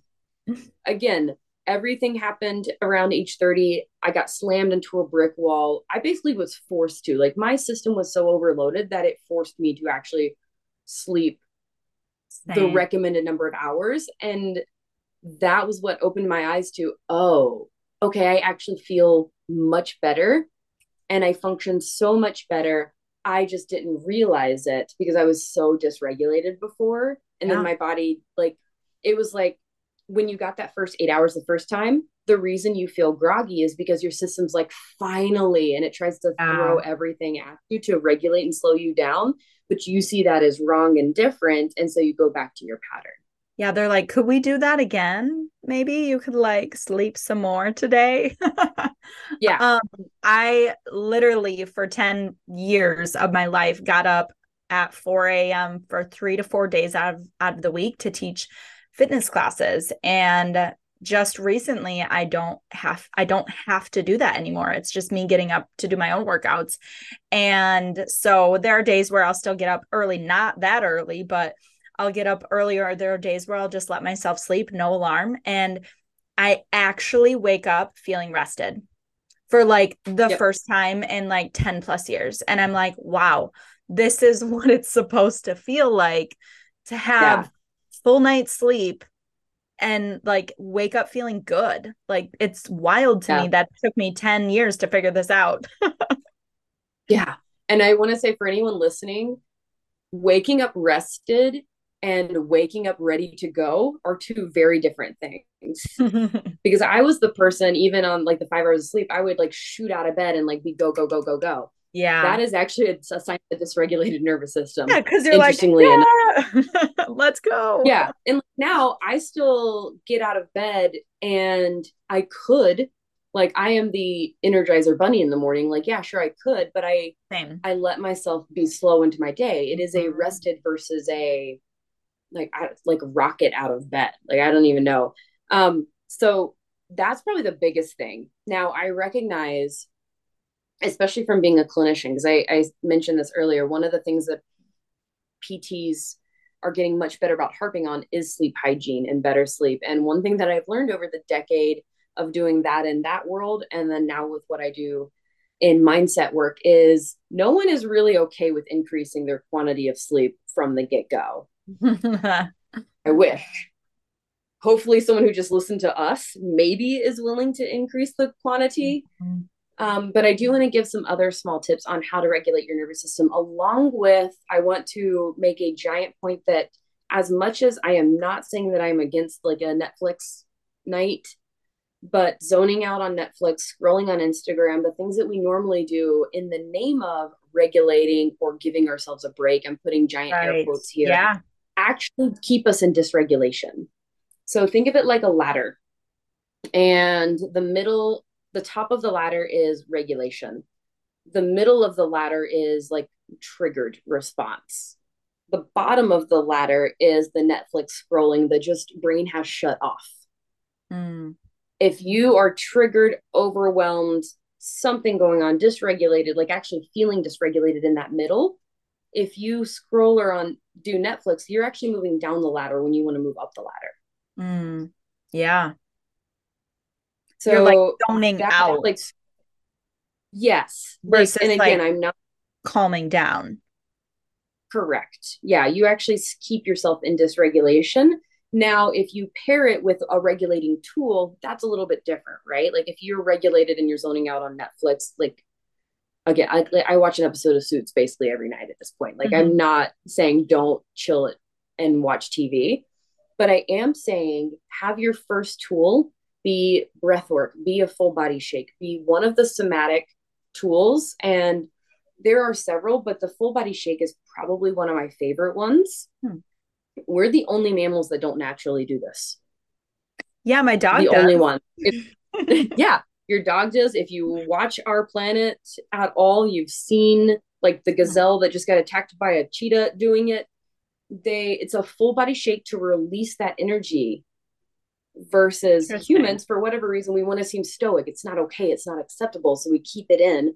Speaker 3: Again, everything happened around age 30. I got slammed into a brick wall. I basically was forced to. Like my system was so overloaded that it forced me to actually sleep the recommended number of hours. And that was what opened my eyes to, oh, okay, I actually feel much better and I function so much better. I just didn't realize it because I was so dysregulated before. And
Speaker 1: Yeah.
Speaker 3: then my body, like, it was like when you got that first eight hours the first time, the reason you feel groggy is because your system's like, finally, and it tries to throw everything at you to regulate and slow you down. But you see that as wrong and different. And so you go back to your pattern.
Speaker 1: Yeah, they're like, could we do that again? Maybe you could like sleep some more today.
Speaker 3: Yeah.
Speaker 1: Um, I literally for 10 years of my life got up at 4 a.m. for three to four days out of out of the week to teach fitness classes. And just recently I don't have I don't have to do that anymore. It's just me getting up to do my own workouts. And so there are days where I'll still get up early, not that early, but I'll get up earlier. There are days where I'll just let myself sleep, no alarm. And I actually wake up feeling rested for like the
Speaker 3: Yep.
Speaker 1: first time in like 10 plus years. And I'm like, wow, this is what it's supposed to feel like to have full night's sleep and like wake up feeling good. Like it's wild to
Speaker 3: Yeah.
Speaker 1: me that it took me 10 years to figure this out.
Speaker 3: Yeah. And I want to say for anyone listening, waking up rested and waking up ready to go are two very different things. Because I was the person, even on like the five hours of sleep, I would like shoot out of bed and like be go, go, go, go, go.
Speaker 1: Yeah.
Speaker 3: That is actually a, a sign of the dysregulated nervous system.
Speaker 1: yeah, because you're like,
Speaker 3: Interestingly
Speaker 1: yeah, let's go.
Speaker 3: yeah and now i still get out of bed and i could like i am the energizer bunny in the morning like yeah sure i could but i
Speaker 1: Same.
Speaker 3: i let myself be slow into my day it is a
Speaker 1: Mhm.
Speaker 3: rested versus a like I, like rocket out of bed like i don't even know um so that's probably the biggest thing now i recognize especially from being a clinician because I, I mentioned this earlier one of the things that pts are getting much better about harping on is sleep hygiene and better sleep. And one thing that i've learned over the decade of doing that in that world and then now with what i do in mindset work is no one is really okay with increasing their quantity of sleep from the get-go. I wish. Hopefully someone who just listened to us maybe is willing to increase the quantity mm-hmm. Um, but I do want to give some other small tips on how to regulate your nervous system, along with I want to make a giant point that as much as I am not saying that I'm against like a Netflix night, but zoning out on Netflix, scrolling on Instagram, the things that we normally do in the name of regulating or giving ourselves a break, I'm putting giant air quotes here,
Speaker 1: Yeah.
Speaker 3: actually keep us in dysregulation. So think of it like a ladder. And the middle, the top of the ladder is regulation. The middle of the ladder is like triggered response. The bottom of the ladder is the Netflix scrolling, the just brain has shut off.
Speaker 1: Mm.
Speaker 3: If you are triggered, overwhelmed, something going on, dysregulated, like actually feeling dysregulated in that middle, if you scroll or on do Netflix, you're actually moving down the ladder when you want to move up the ladder.
Speaker 1: Mm, yeah.
Speaker 3: So
Speaker 1: You're like zoning
Speaker 3: that-
Speaker 1: out
Speaker 3: like yes. Like,
Speaker 1: versus
Speaker 3: and again,
Speaker 1: like
Speaker 3: I'm not
Speaker 1: calming down.
Speaker 3: correct. Yeah, you actually keep yourself in dysregulation. Now, if you pair it with a regulating tool, that's a little bit different, right? Like if you're regulated and you're zoning out on Netflix, like again, I, I watch an episode of Suits basically every night at this point. Like I'm mm-hmm. not saying don't chill it and watch TV, but I am saying have your first tool be breath work, be a full body shake, be one of the somatic tools. And there are several, but the full body shake is probably one of my favorite ones.
Speaker 1: Hmm.
Speaker 3: We're the only mammals that don't naturally do this.
Speaker 1: Yeah, my dog
Speaker 3: the
Speaker 1: does.
Speaker 3: only one. If- yeah, your dog does. If you watch Our Planet at all, you've seen like the gazelle that just got attacked by a cheetah doing it. They it's a full body shake to release that energy versus humans for whatever reason we want to seem stoic. It's not okay, it's not acceptable, so we keep it in.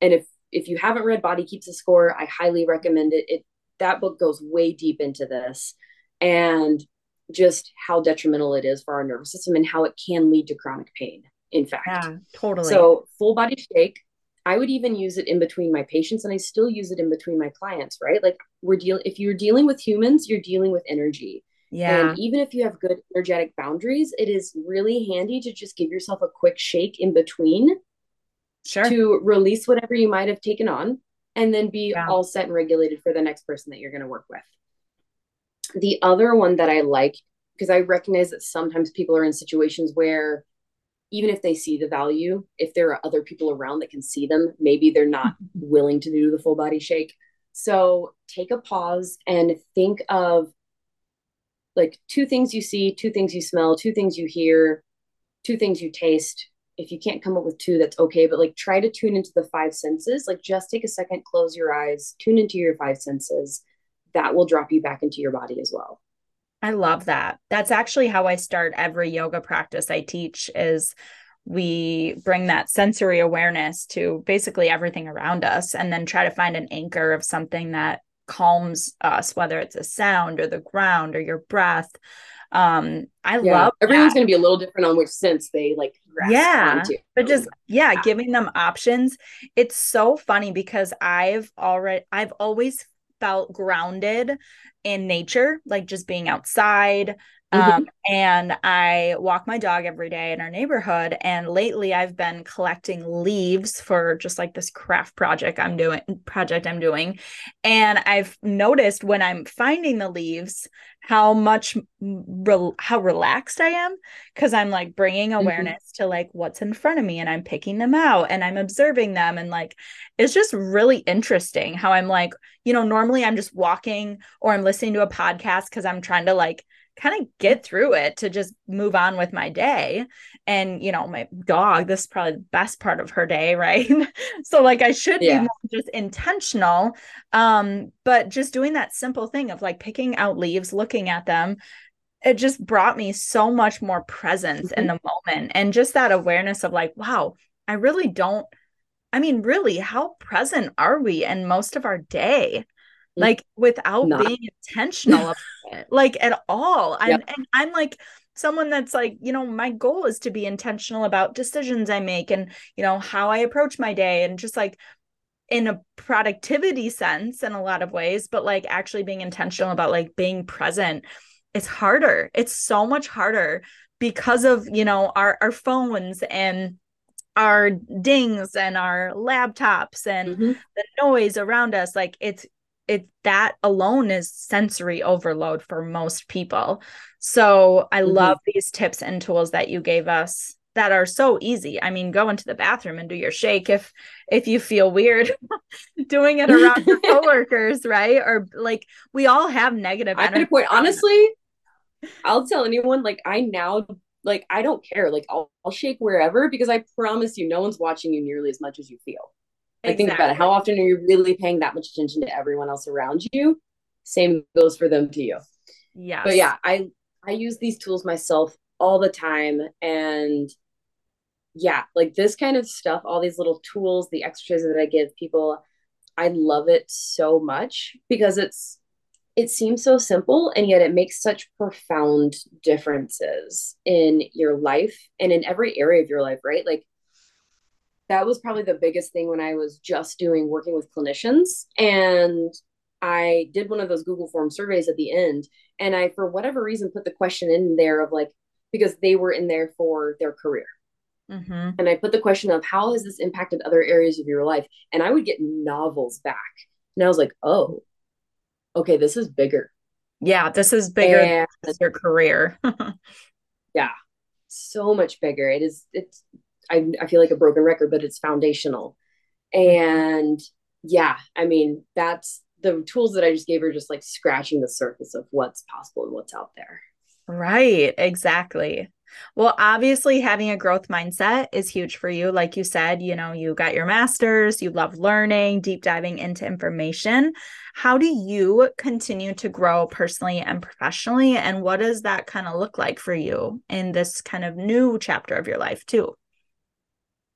Speaker 3: And if if you haven't read Body Keeps a Score, I highly recommend it. It that book goes way deep into this and just how detrimental it is for our nervous system and how it can lead to chronic pain in fact
Speaker 1: Yeah, totally.
Speaker 3: so full body shake i would even use it in between my patients and i still use it in between my clients right like we're dealing if you're dealing with humans you're dealing with energy
Speaker 1: yeah.
Speaker 3: and even if you have good energetic boundaries it is really handy to just give yourself a quick shake in between
Speaker 1: Sure.
Speaker 3: to release whatever you might have taken on and then be
Speaker 1: Yeah.
Speaker 3: all set and regulated for the next person that you're going to work with. The other one that I like, because I recognize that sometimes people are in situations where even if they see the value, if there are other people around that can see them, maybe they're not willing to do the full body shake. So take a pause and think of like two things you see, two things you smell, two things you hear, two things you taste. If you can't come up with two, that's okay. But like try to tune into the five senses. Like just take a second, close your eyes, tune into your five senses. That will drop you back into your body as well.
Speaker 1: I love that. That's actually how I start every yoga practice I teach is we bring that sensory awareness to basically everything around us and then try to find an anchor of something that calms us whether it's a sound or the ground or your breath. Um I love
Speaker 3: everyone's going to be a little different on which sense they like
Speaker 1: Yeah,
Speaker 3: onto.
Speaker 1: but just yeah,
Speaker 3: Yeah.
Speaker 1: giving them options. It's so funny because I've already I've always felt grounded in nature, like just being outside. Um, and I walk my dog every day in our neighborhood. And lately I've been collecting leaves for just like this craft project I'm doing project I'm doing. And I've noticed when I'm finding the leaves how much rel- how relaxed I am because I'm like bringing awareness to like what's in front of me and I'm picking them out and I'm observing them and like it's just really interesting how I'm like you know normally I'm just walking or I'm listening to a podcast cuz I'm trying to like kind of get through it to just move on with my day. And you know my dog this is probably the best part of her day right? So like I should
Speaker 3: Yeah.
Speaker 1: be more just intentional um but just doing that simple thing of like picking out leaves looking at them it just brought me so much more presence in the moment. And just that awareness of like wow i really don't i mean really how present are we in most of our day like without
Speaker 3: Not.
Speaker 1: being intentional about it like at all I'm,
Speaker 3: Yep.
Speaker 1: and i'm like someone that's like you know my goal is to be intentional about decisions i make and you know how i approach my day and just like in a productivity sense in a lot of ways but like actually being intentional about like being present it's harder it's so much harder because of you know our our phones and our dings and our laptops and
Speaker 3: Mhm.
Speaker 1: the noise around us like it's it that alone is sensory overload for most people so i
Speaker 3: Mhm.
Speaker 1: love these tips and tools that you gave us that are so easy i mean go into the bathroom and do your shake if if you feel weird doing it around your coworkers right or like we all have negative
Speaker 3: I'm
Speaker 1: energy
Speaker 3: point, honestly, I'll tell anyone, like, I now, like, I don't care. Like, I'll, I'll shake wherever because I promise you, no one's watching you nearly as much as you feel. Like, think about it. How often are you really paying that much attention to everyone else around you? Same goes for them to you.
Speaker 1: Yeah.
Speaker 3: But yeah, I I use these tools myself all the time and yeah, like this kind of stuff, all these little tools, the exercises that I give people, I love it so much because it's it seems so simple and yet it makes such profound differences in your life and in every area of your life, right? Like that was probably the biggest thing when I was just doing working with clinicians and I did one of those Google form surveys at the end and I for whatever reason put the question in there of like because they were in there for their career Mm-hmm. And I put the question of how has this impacted other areas of your life? And I would get novels back. And I was like, oh, okay, this is bigger.
Speaker 1: Yeah, this is bigger and, than your career.
Speaker 3: yeah, so much bigger. It is, it's, I, I feel like a broken record, but it's foundational. And yeah, I mean, that's the tools that I just gave her just like scratching the surface of what's possible and what's out there.
Speaker 1: Right, exactly. Well, obviously, having a growth mindset is huge for you. Like you said, you know, you got your master's, you love learning, deep diving into information. How do you continue to grow personally and professionally? And what does that kind of look like for you in this kind of new chapter of your life, too?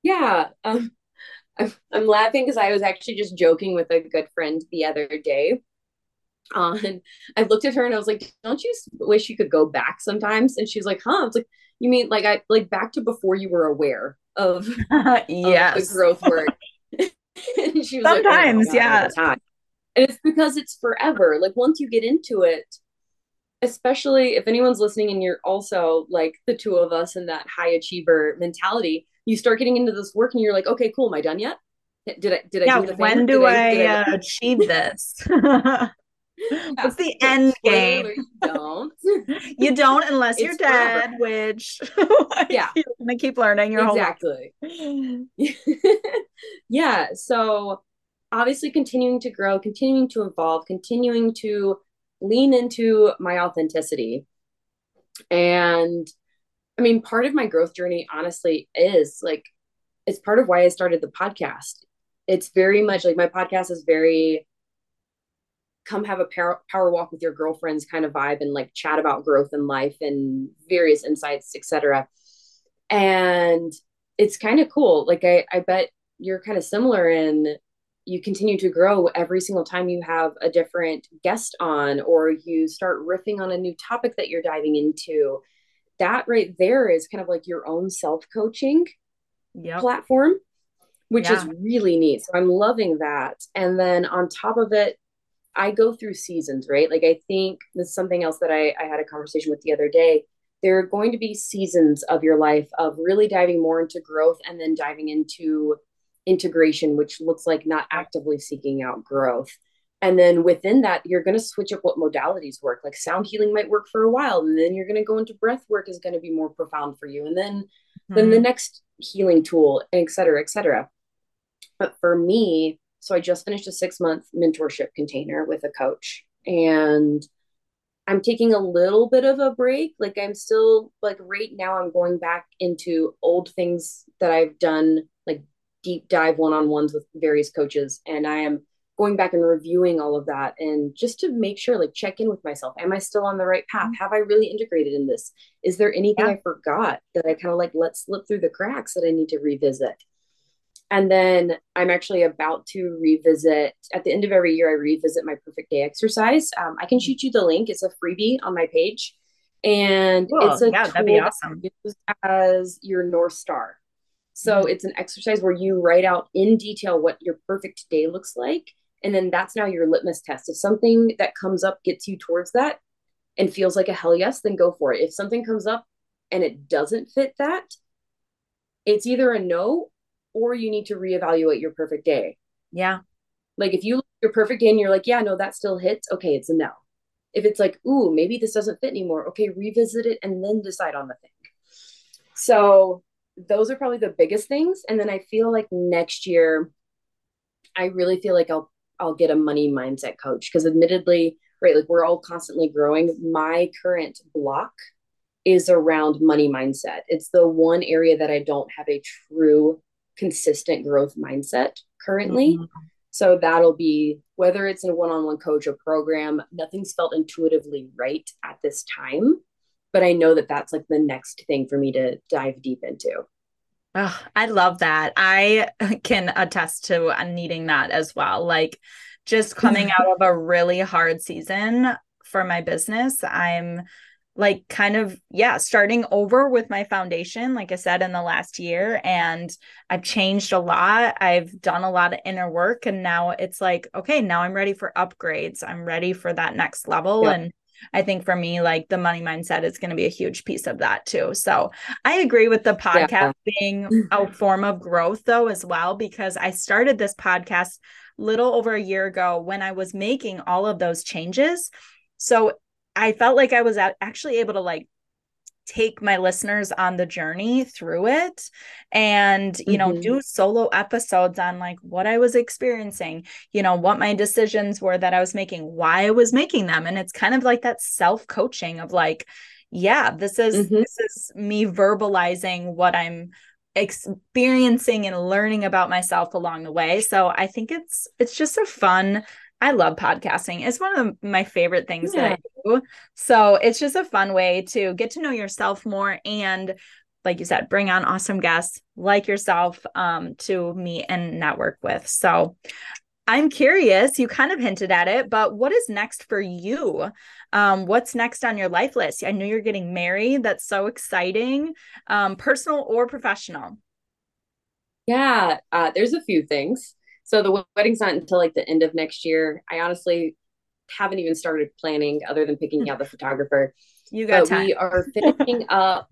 Speaker 3: Yeah. Um, I'm, I'm laughing because I was actually just joking with a good friend the other day on uh, I looked at her and I was like, "Don't you wish you could go back sometimes?" And she's like, "Huh?" I was like, "You mean like I like back to before you were aware of
Speaker 1: yes
Speaker 3: of the growth work?" and
Speaker 1: she was sometimes, like, oh, yeah.
Speaker 3: And it's because it's forever. Like once you get into it, especially if anyone's listening and you're also like the two of us in that high achiever mentality, you start getting into this work and you're like, "Okay, cool. Am I done yet?" Did I did I
Speaker 1: yeah, when do I, I, I uh, achieve this? What's the end game? You don't. you don't unless it's you're dead, which
Speaker 3: yeah,
Speaker 1: you're gonna keep learning your
Speaker 3: exactly. yeah. So obviously continuing to grow, continuing to evolve, continuing to lean into my authenticity. And I mean, part of my growth journey, honestly, is like it's part of why I started the podcast. It's very much like my podcast is very come have a power, power walk with your girlfriends kind of vibe and like chat about growth in life and various insights etc and it's kind of cool. Like I, I bet you're kind of similar in you continue to grow every single time you have a different guest on or you start riffing on a new topic that you're diving into that right there is kind of like your own self-coaching yep. platform which yeah. is really neat so i'm loving that and then on top of it I go through seasons, right? Like I think this is something else that I, I had a conversation with the other day. There are going to be seasons of your life of really diving more into growth and then diving into integration, which looks like not actively seeking out growth. And then within that, you're going to switch up what modalities work. Like sound healing might work for a while, and then you're going to go into breath work is going to be more profound for you. And then, mm-hmm. then the next healing tool, et cetera, et cetera. But for me, so I just finished a six month mentorship container with a coach and I'm taking a little bit of a break. Like I'm still like right now I'm going back into old things that I've done like deep dive one-on-ones with various coaches and I am going back and reviewing all of that and just to make sure like check in with myself am i still on the right path mm-hmm. have i really integrated in this is there anything yeah. i forgot that i kind of like let slip through the cracks that i need to revisit and then I'm actually about to revisit at the end of every year, I revisit my perfect day exercise. Um, I can mm-hmm. shoot you the link. It's a freebie on my page. And cool. it's a yeah, that'd be awesome. as your North Star. So mm-hmm. it's an exercise where you write out in detail what your perfect day looks like. And then that's now your litmus test. If something that comes up gets you towards that and feels like a hell yes, then go for it. If something comes up and it doesn't fit that, it's either a no or you need to reevaluate your perfect day.
Speaker 1: Yeah.
Speaker 3: Like if you look your perfect day and you're like, yeah, no, that still hits, okay, it's a no. If it's like, ooh, maybe this doesn't fit anymore, okay, revisit it and then decide on the thing. So those are probably the biggest things. And then I feel like next year, I really feel like I'll I'll get a money mindset coach because admittedly, right, like we're all constantly growing. My current block is around money mindset. It's the one area that I don't have a true consistent growth mindset currently. Mm-hmm. So that'll be whether it's in a one-on-one coach or program, nothing's felt intuitively right at this time, but I know that that's like the next thing for me to dive deep into.
Speaker 1: Oh, I love that. I can attest to needing that as well. Like just coming out of a really hard season for my business, I'm like kind of yeah starting over with my foundation like i said in the last year and i've changed a lot i've done a lot of inner work and now it's like okay now i'm ready for upgrades i'm ready for that next level yep. and i think for me like the money mindset is going to be a huge piece of that too so i agree with the podcast yeah. being a uh, form of growth though as well because i started this podcast little over a year ago when i was making all of those changes so I felt like I was actually able to like take my listeners on the journey through it and you know mm-hmm. do solo episodes on like what I was experiencing you know what my decisions were that I was making why I was making them and it's kind of like that self coaching of like yeah this is mm-hmm. this is me verbalizing what I'm experiencing and learning about myself along the way so I think it's it's just a fun I love podcasting. It's one of my favorite things yeah. that I do. So it's just a fun way to get to know yourself more and like you said, bring on awesome guests like yourself um, to meet and network with. So I'm curious, you kind of hinted at it, but what is next for you? Um, what's next on your life list? I know you're getting married. That's so exciting, um, personal or professional.
Speaker 3: Yeah, uh, there's a few things. So the wedding's not until like the end of next year. I honestly haven't even started planning other than picking out the photographer.
Speaker 1: You got but time.
Speaker 3: We are finishing up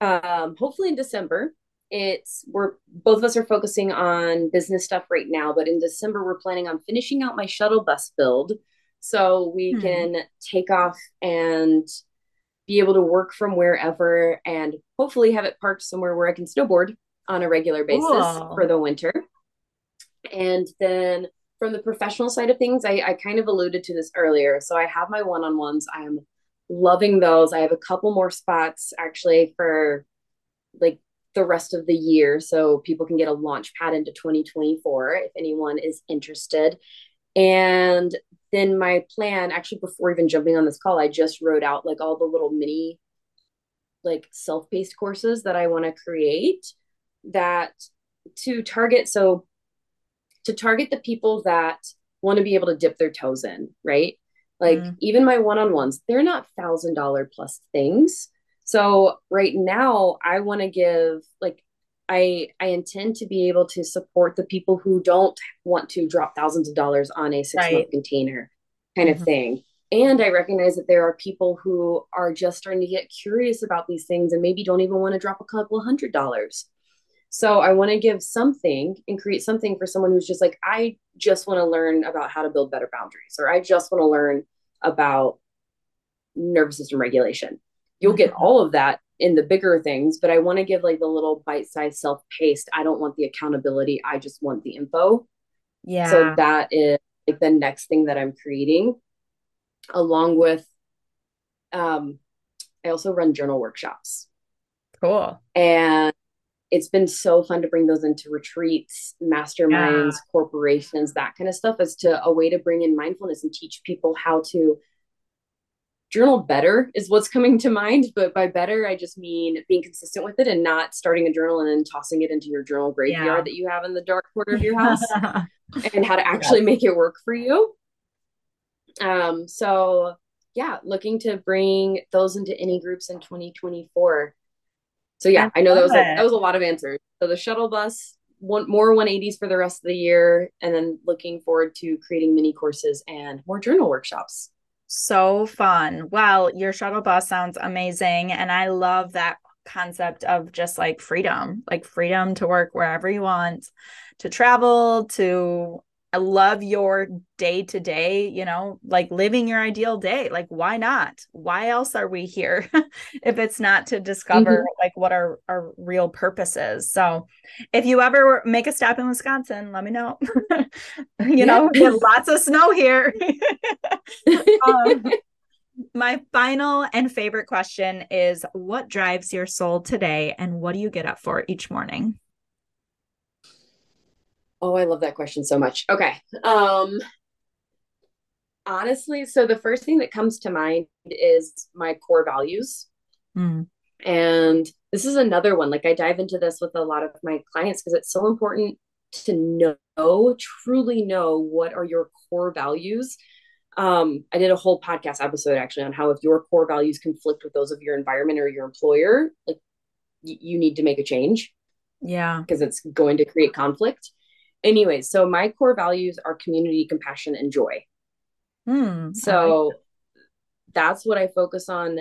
Speaker 3: um hopefully in December. It's we're both of us are focusing on business stuff right now, but in December we're planning on finishing out my shuttle bus build so we hmm. can take off and be able to work from wherever and hopefully have it parked somewhere where I can snowboard on a regular basis cool. for the winter. And then from the professional side of things, I, I kind of alluded to this earlier. So I have my one on ones. I am loving those. I have a couple more spots actually for like the rest of the year. So people can get a launch pad into 2024 if anyone is interested. And then my plan, actually, before even jumping on this call, I just wrote out like all the little mini, like self paced courses that I want to create that to target. So to target the people that want to be able to dip their toes in, right? Like mm. even my one-on-ones, they're not thousand dollar plus things. So right now I want to give like I I intend to be able to support the people who don't want to drop thousands of dollars on a six month right. container kind mm-hmm. of thing. And I recognize that there are people who are just starting to get curious about these things and maybe don't even want to drop a couple hundred dollars. So I want to give something and create something for someone who's just like, I just want to learn about how to build better boundaries, or I just want to learn about nervous system regulation. You'll get mm-hmm. all of that in the bigger things, but I want to give like the little bite sized self paced. I don't want the accountability. I just want the info.
Speaker 1: Yeah.
Speaker 3: So that is like the next thing that I'm creating, along with, um, I also run journal workshops.
Speaker 1: Cool.
Speaker 3: And it's been so fun to bring those into retreats, masterminds, yeah. corporations, that kind of stuff as to a way to bring in mindfulness and teach people how to journal better is what's coming to mind. But by better, I just mean being consistent with it and not starting a journal and then tossing it into your journal graveyard yeah. that you have in the dark corner of your house and how to actually make it work for you. Um, so yeah, looking to bring those into any groups in 2024 so yeah, I, I know that was a, that was a lot of answers. So the shuttle bus, one more 180s for the rest of the year, and then looking forward to creating mini courses and more journal workshops.
Speaker 1: So fun. Well, your shuttle bus sounds amazing. And I love that concept of just like freedom, like freedom to work wherever you want, to travel, to I love your day to day, you know, like living your ideal day. Like, why not? Why else are we here if it's not to discover mm-hmm. like what our, our real purpose is? So, if you ever make a stop in Wisconsin, let me know. you yeah. know, lots of snow here. um, my final and favorite question is What drives your soul today, and what do you get up for each morning?
Speaker 3: Oh, I love that question so much. Okay. Um honestly, so the first thing that comes to mind is my core values. Mm. And this is another one. Like I dive into this with a lot of my clients because it's so important to know, truly know what are your core values. Um, I did a whole podcast episode actually on how if your core values conflict with those of your environment or your employer, like y- you need to make a change.
Speaker 1: Yeah.
Speaker 3: Because it's going to create conflict. Anyways, so my core values are community, compassion, and joy.
Speaker 1: Hmm,
Speaker 3: so like that's what I focus on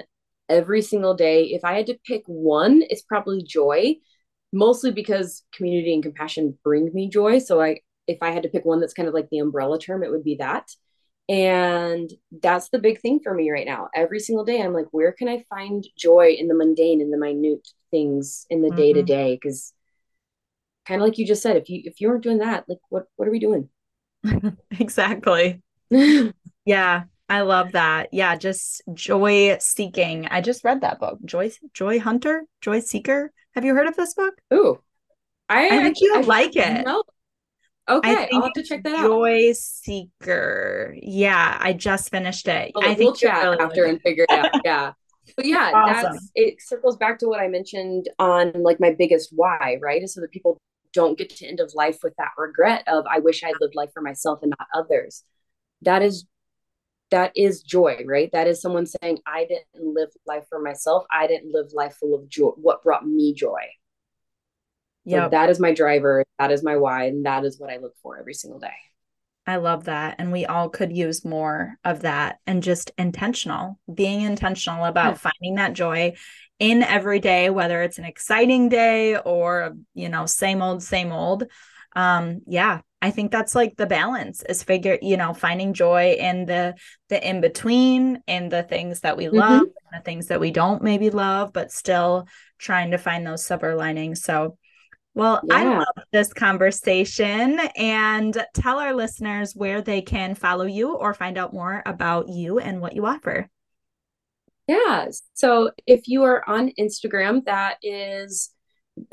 Speaker 3: every single day. If I had to pick one, it's probably joy, mostly because community and compassion bring me joy. So I if I had to pick one that's kind of like the umbrella term, it would be that. And that's the big thing for me right now. Every single day, I'm like, where can I find joy in the mundane, in the minute things, in the day to day? Because kind of like you just said, if you if you weren't doing that, like what what are we doing?
Speaker 1: exactly. yeah, I love that. Yeah, just joy seeking. I just read that book, Joy Joy Hunter, Joy Seeker. Have you heard of this book?
Speaker 3: Ooh, I,
Speaker 1: I think actually, you I, like it.
Speaker 3: No. Okay, I'll have to check that
Speaker 1: Joy
Speaker 3: out.
Speaker 1: Joy Seeker. Yeah, I just finished it.
Speaker 3: Oh, well,
Speaker 1: I
Speaker 3: think we'll chat really after and figure it out. Yeah. But yeah, awesome. that's it circles back to what I mentioned on like my biggest why, right? Is so that people don't get to end of life with that regret of I wish I lived life for myself and not others. That is that is joy, right? That is someone saying, I didn't live life for myself. I didn't live life full of joy. What brought me joy? Yeah. So that is my driver. That is my why. And that is what I look for every single day.
Speaker 1: I love that. And we all could use more of that and just intentional, being intentional about yeah. finding that joy in every day, whether it's an exciting day or, you know, same old, same old. Um, yeah, I think that's like the balance is figure, you know, finding joy in the the in between in the things that we mm-hmm. love, the things that we don't maybe love, but still trying to find those silver linings. So well, yeah. I love this conversation and tell our listeners where they can follow you or find out more about you and what you offer.
Speaker 3: Yeah. So if you are on Instagram, that is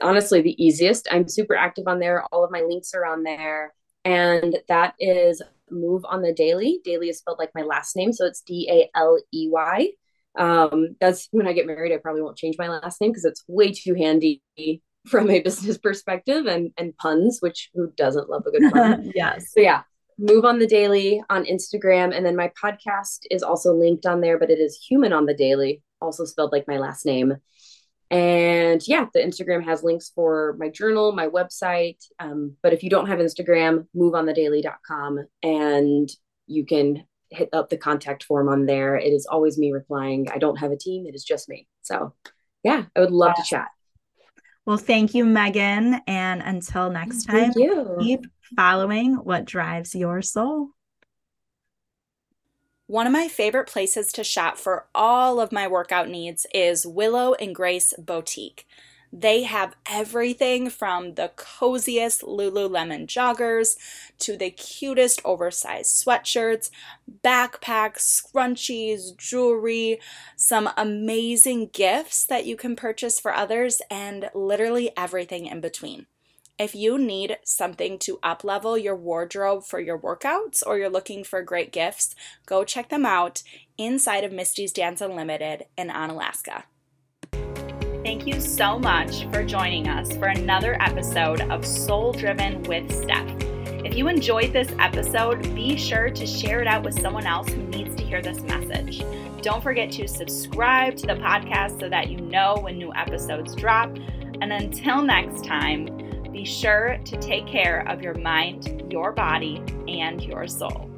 Speaker 3: honestly the easiest. I'm super active on there. All of my links are on there and that is Move on the Daley. Daley is spelled like my last name, so it's D A L E Y. Um, that's when I get married. I probably won't change my last name because it's way too handy from a business perspective and and puns, which who doesn't love a good pun?
Speaker 1: yes.
Speaker 3: So yeah, Move on the Daley on Instagram, and then my podcast is also linked on there, but it is Human on the Daley, also spelled like my last name. And yeah, the Instagram has links for my journal, my website. Um, but if you don't have Instagram, moveonthedaley.com and you can hit up the contact form on there. It is always me replying. I don't have a team, it is just me. So yeah, I would love to chat.
Speaker 1: Well, thank you, Megan. And until next time, keep following what drives your soul. One of my favorite places to shop for all of my workout needs is Willow and Grace Boutique. They have everything from the coziest Lululemon joggers to the cutest oversized sweatshirts, backpacks, scrunchies, jewelry, some amazing gifts that you can purchase for others, and literally everything in between. If you need something to uplevel your wardrobe for your workouts or you're looking for great gifts, go check them out inside of Misty's Dance Unlimited in Onalaska. Thank you so much for joining us for another episode of Soul Driven with Steph. If you enjoyed this episode, be sure to share it out with someone else who needs to hear this message. Don't forget to subscribe to the podcast so that you know when new episodes drop. And until next time, be sure to take care of your mind, your body, and your soul.